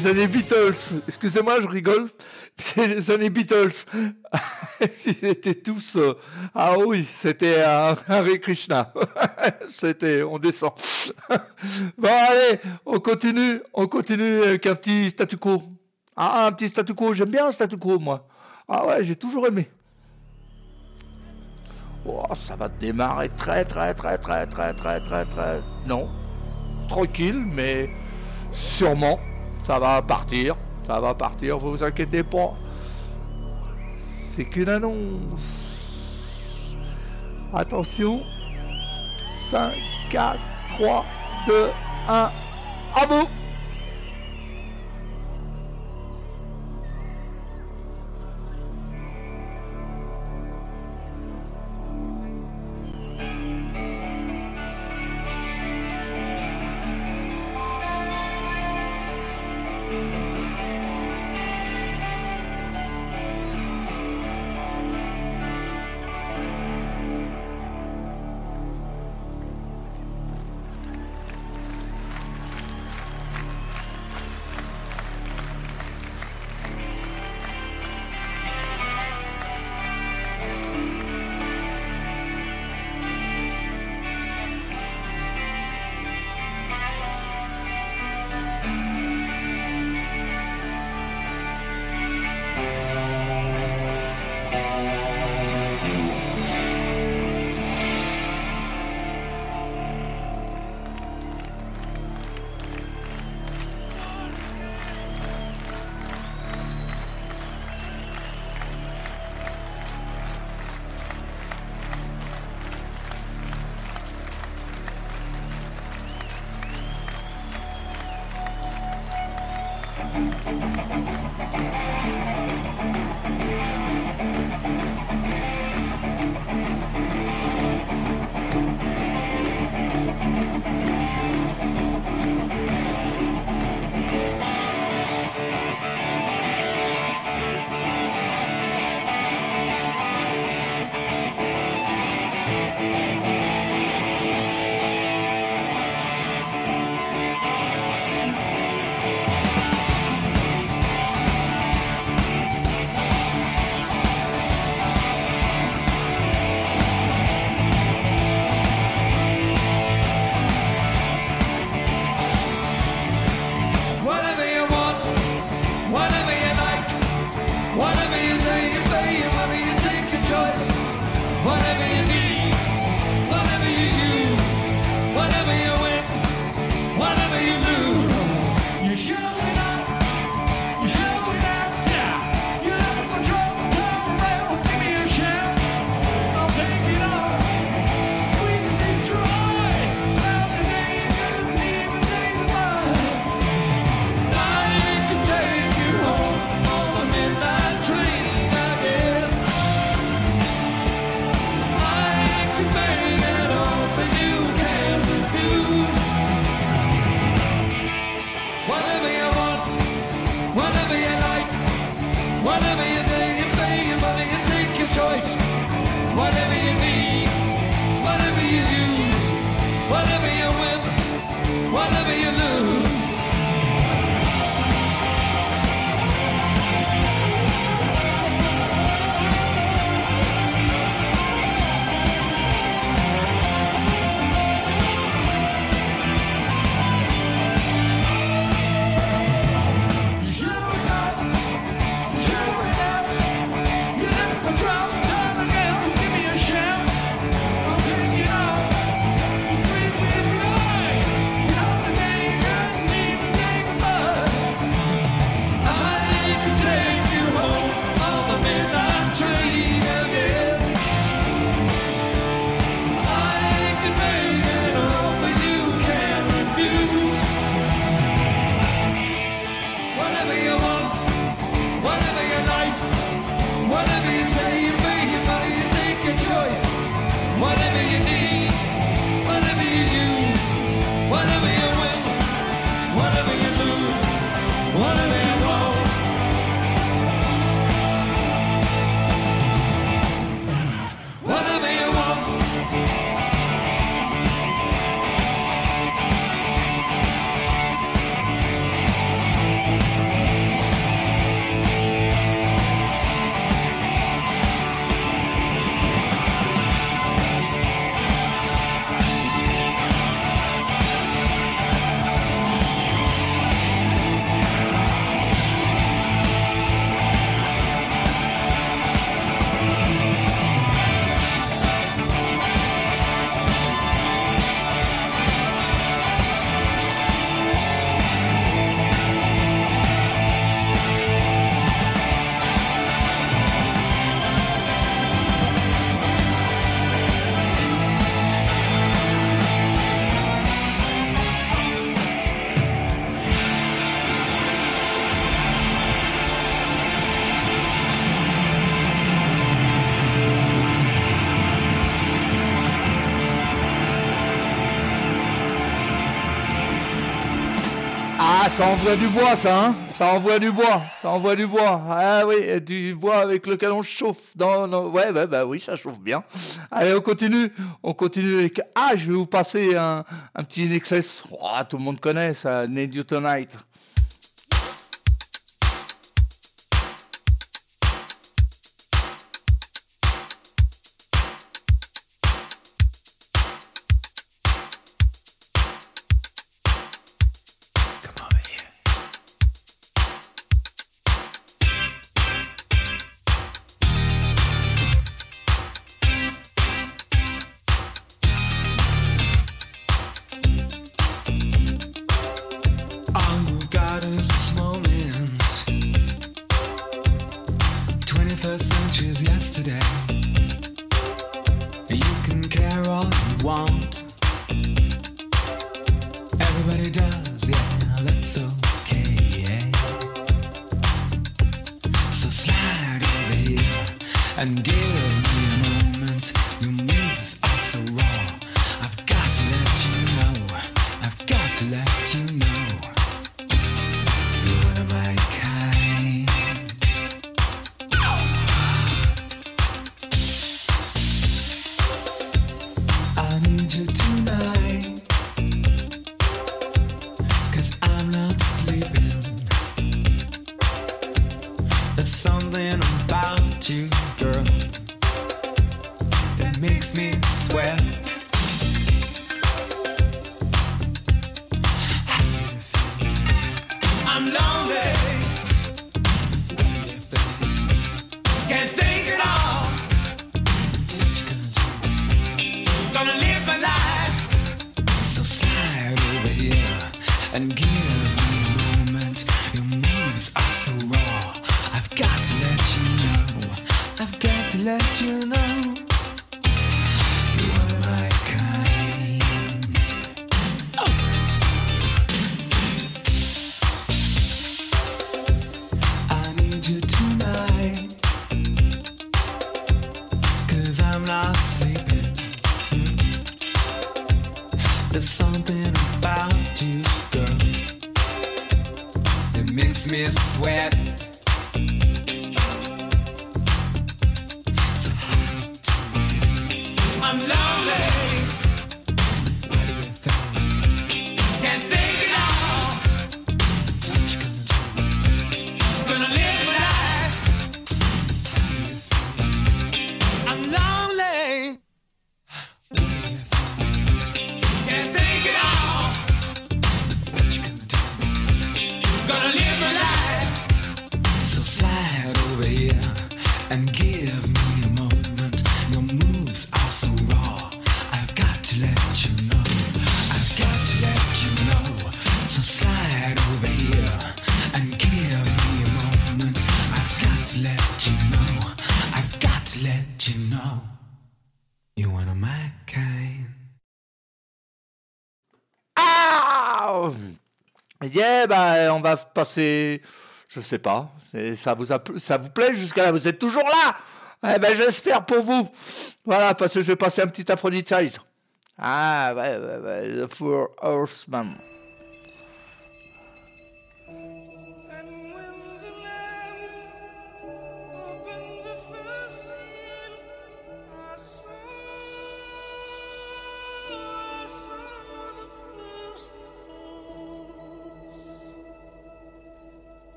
les années Beatles. Excusez-moi, je rigole. Les années Beatles. Ils étaient tous. Euh, ah oui, c'était un Hare Krishna. c'était. On descend. bon, allez, on continue. On continue avec un petit statu quo. Ah, un petit statu quo. J'aime bien un statu quo, moi. Ah ouais, j'ai toujours aimé. Oh, ça va démarrer très, très, très, très, très, très, très, très. Non. Tranquille, mais sûrement. Ça va partir. Ça va partir, vous vous inquiétez pas. C'est qu'une annonce. Attention. 5, 4, 3, 2, 1. À vous ça envoie du bois, ça, hein Ça envoie du bois, ça envoie du bois. Ah oui, du bois avec lequel on chauffe. Dans, dans... Ouais, bah, bah, oui, ça chauffe bien. Allez, on continue. On continue avec... Ah, je vais vous passer un, petit Nexus. Oh, tout le monde connaît ça, Newtonite. makes me sweat. Eh ben, on va passer. Je sais pas. Ça vous, ça vous plaît jusqu'à là Vous êtes toujours là eh ben, j'espère pour vous. Voilà, parce que je vais passer un petit Aphrodite. Ah, ouais, ouais, ouais, The Four Horsemen.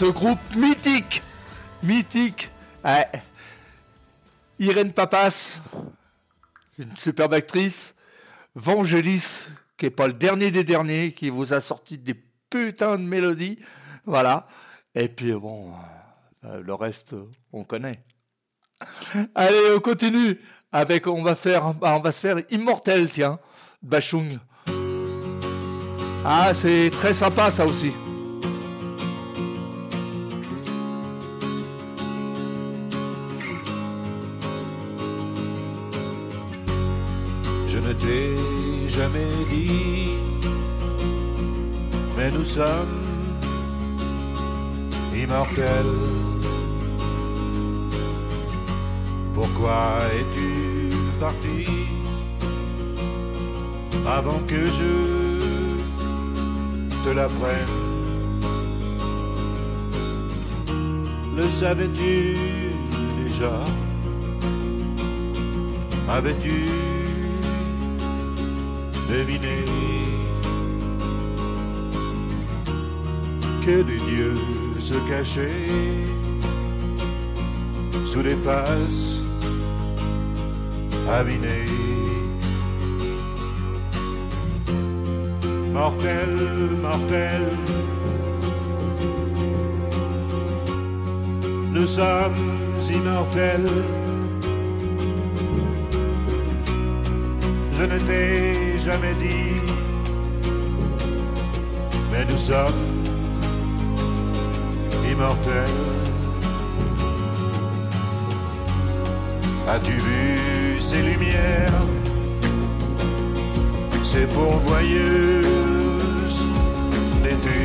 Ce groupe mythique, mythique. Irène Papas, une superbe actrice. Vangelis, qui est pas le dernier des derniers, qui vous a sorti des putains de mélodies. Voilà. Et puis bon, euh, le reste, on connaît. Allez, on continue avec, on va faire, bah, on va se faire Immortel, tiens, Bachung. Ah, c'est très sympa ça aussi. Jamais dit, mais nous sommes immortels. Pourquoi es-tu parti avant que je te l'apprenne? Le savais-tu déjà? Avais-tu deviné que des dieux se cachaient sous des faces avinées. Mortel, mortel, nous sommes immortels. Je ne t'ai jamais dit, mais nous sommes immortels. As-tu vu ces lumières, ces pourvoyeuses d'été,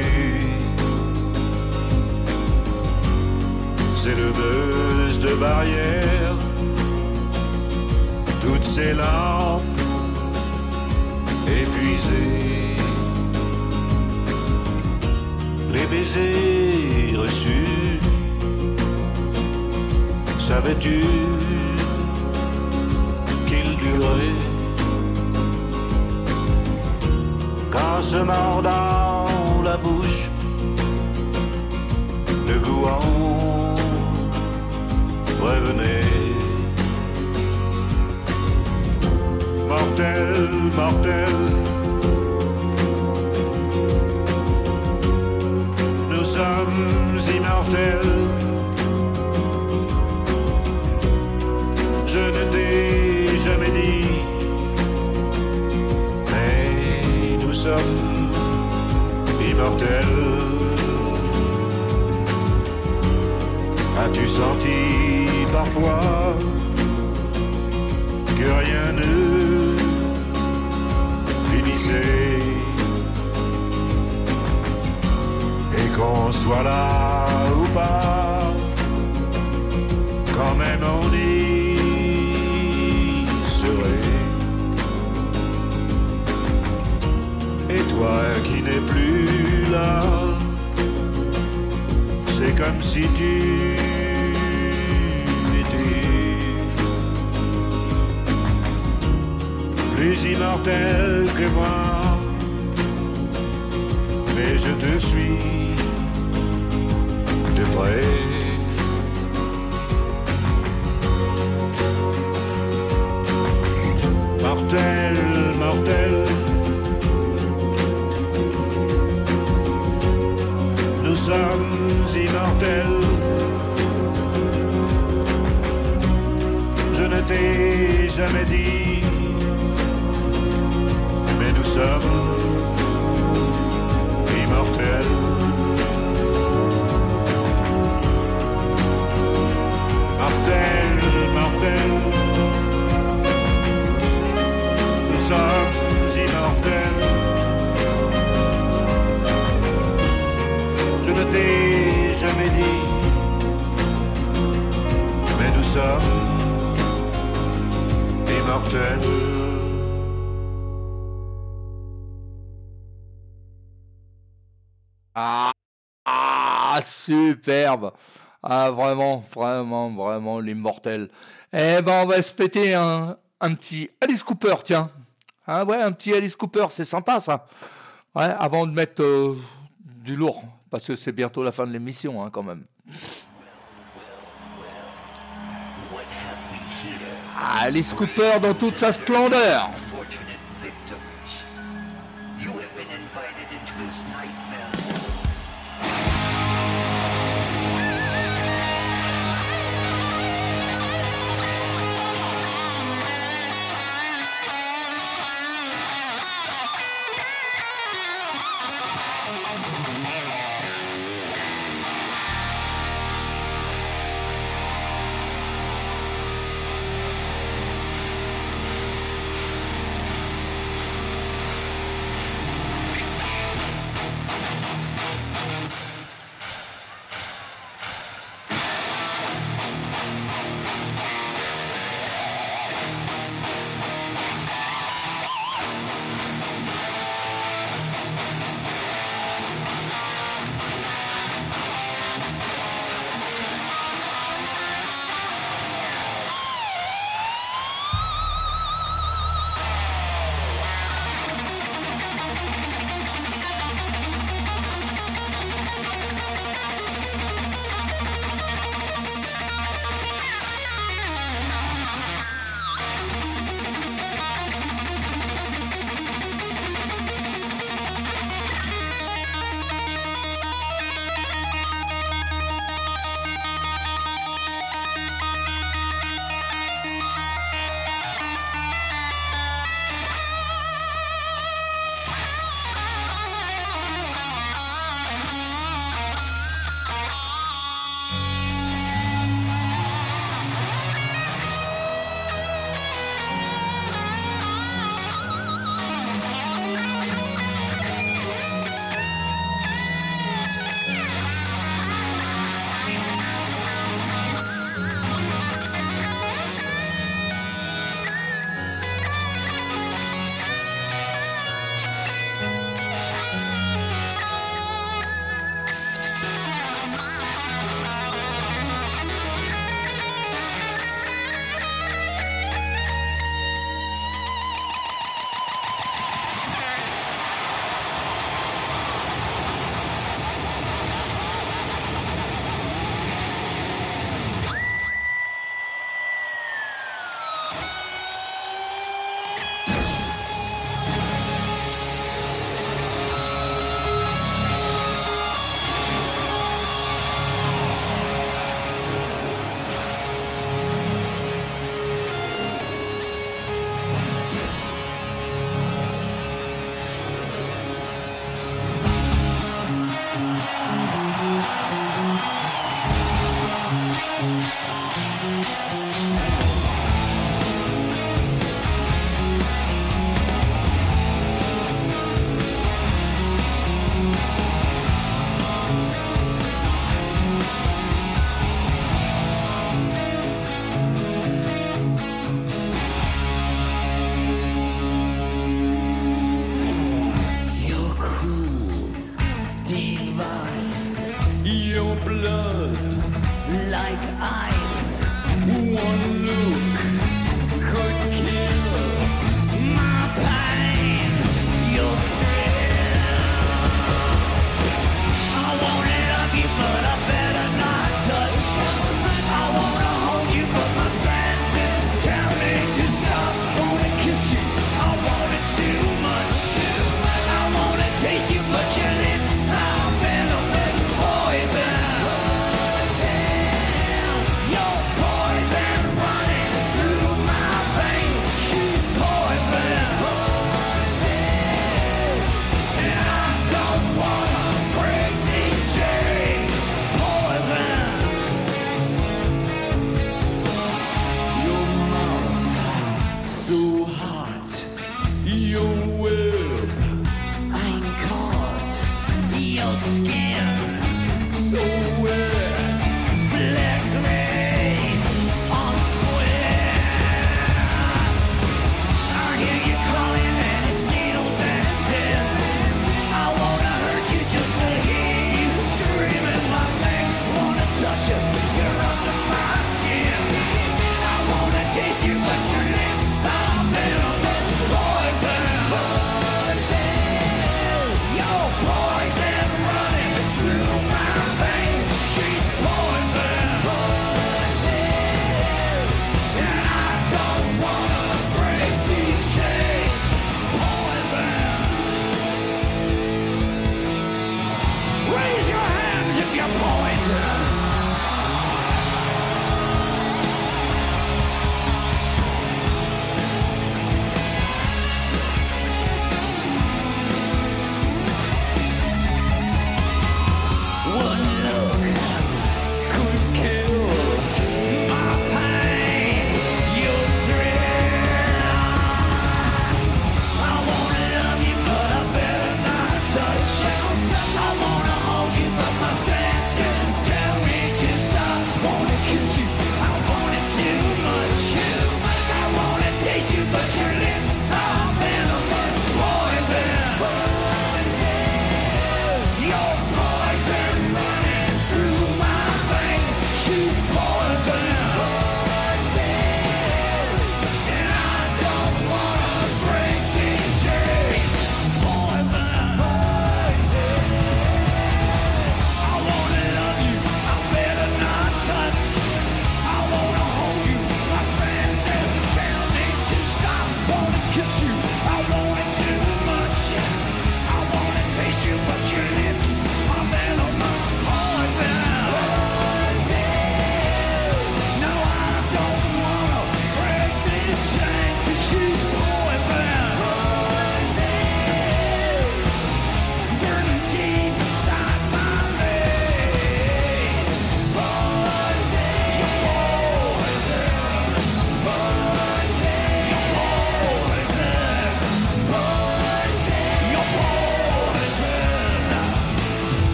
ces leveuses de barrières, toutes ces lampes épuisées, les baisers reçus, savais-tu qu'il durait qu'en se mordant la bouche, le goût en Mortel, nous sommes immortels. Je ne t'ai jamais dit, mais nous sommes immortels. As-tu senti parfois que rien ne et qu'on soit là ou pas, quand même on y serait. Et toi qui n'es plus là, c'est comme si tu plus immortel que moi. Mais je te suis de près. Mortel, mortel. Nous sommes immortels. Je ne t'ai jamais dit, mais nous sommes Je jamais dit, mais nous sommes immortels. Ah, ah, superbe. Ah, vraiment, vraiment, vraiment l'immortel. Eh ben, on va se péter un, un petit Alice Cooper, tiens. Ah ouais, un petit Alice Cooper, c'est sympa ça. Ouais, avant de mettre euh, du lourd parce que c'est bientôt la fin de l'émission hein, quand même. Alice Cooper dans toute sa splendeur.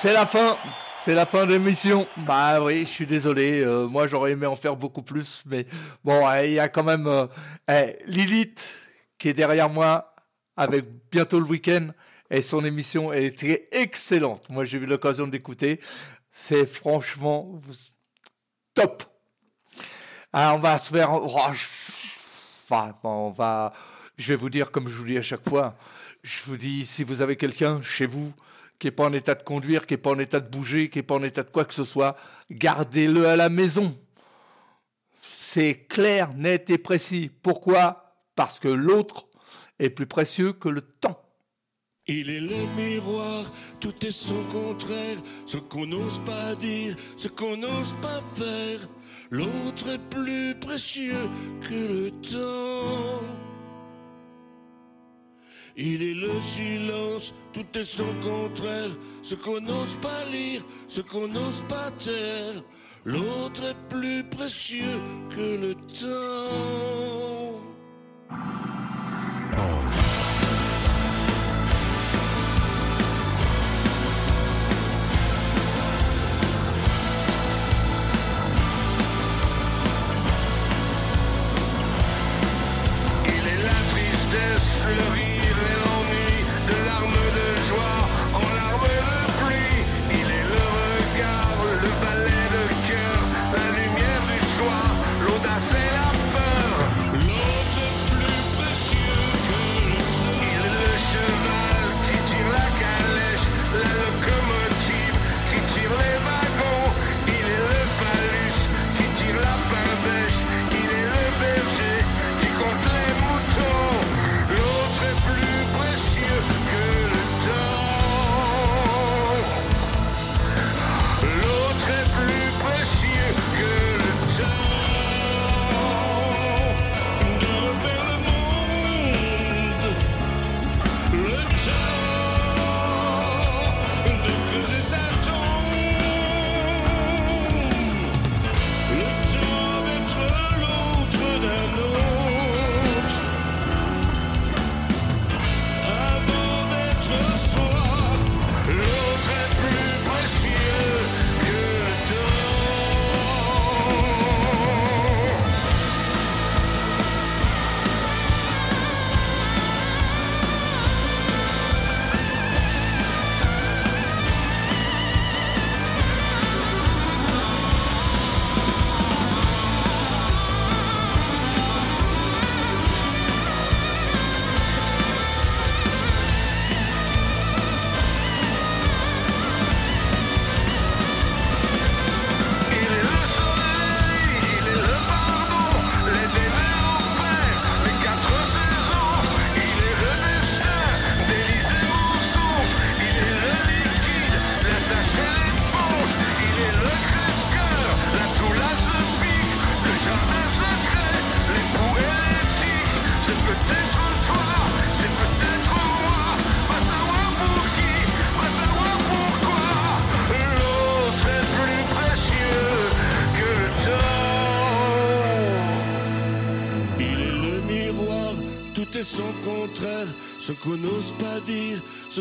C'est la fin. C'est la fin de l'émission. Bah oui, je suis désolé. euh, moi, j'aurais aimé en faire beaucoup plus. Mais bon, eh, il y a quand même euh, eh, Lilith qui est derrière moi avec bientôt le week-end. Et son émission elle était excellente. Moi, j'ai eu l'occasion d'écouter. C'est franchement top. Ah, on va se faire. oh, enfin, on va. Je vais vous dire comme je vous dis à chaque fois. Je vous dis, si vous avez quelqu'un chez vous qui n'est pas en état de conduire, qui n'est pas en état de bouger, qui n'est pas en état de quoi que ce soit, gardez-le à la maison. C'est clair, net et précis. Pourquoi? Parce que l'autre est plus précieux que le temps. Il est le miroir, tout est son contraire, ce qu'on n'ose pas dire, ce qu'on n'ose pas faire. L'autre est plus précieux que le temps. Il est le silence, tout est son contraire, ce qu'on n'ose pas lire, ce qu'on n'ose pas taire. L'autre est plus précieux que le temps.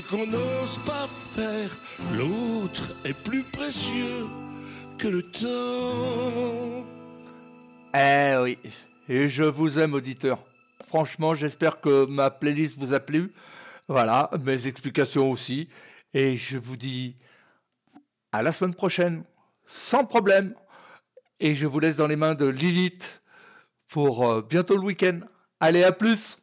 Qu'on n'ose pas faire. L'autre est plus précieux que le temps. Eh oui, et je vous aime, auditeur. Franchement, j'espère que ma playlist vous a plu. Voilà, mes explications aussi. Et je vous dis à la semaine prochaine, sans problème. Et je vous laisse dans les mains de Lilith pour euh, bientôt le week-end. Allez, à plus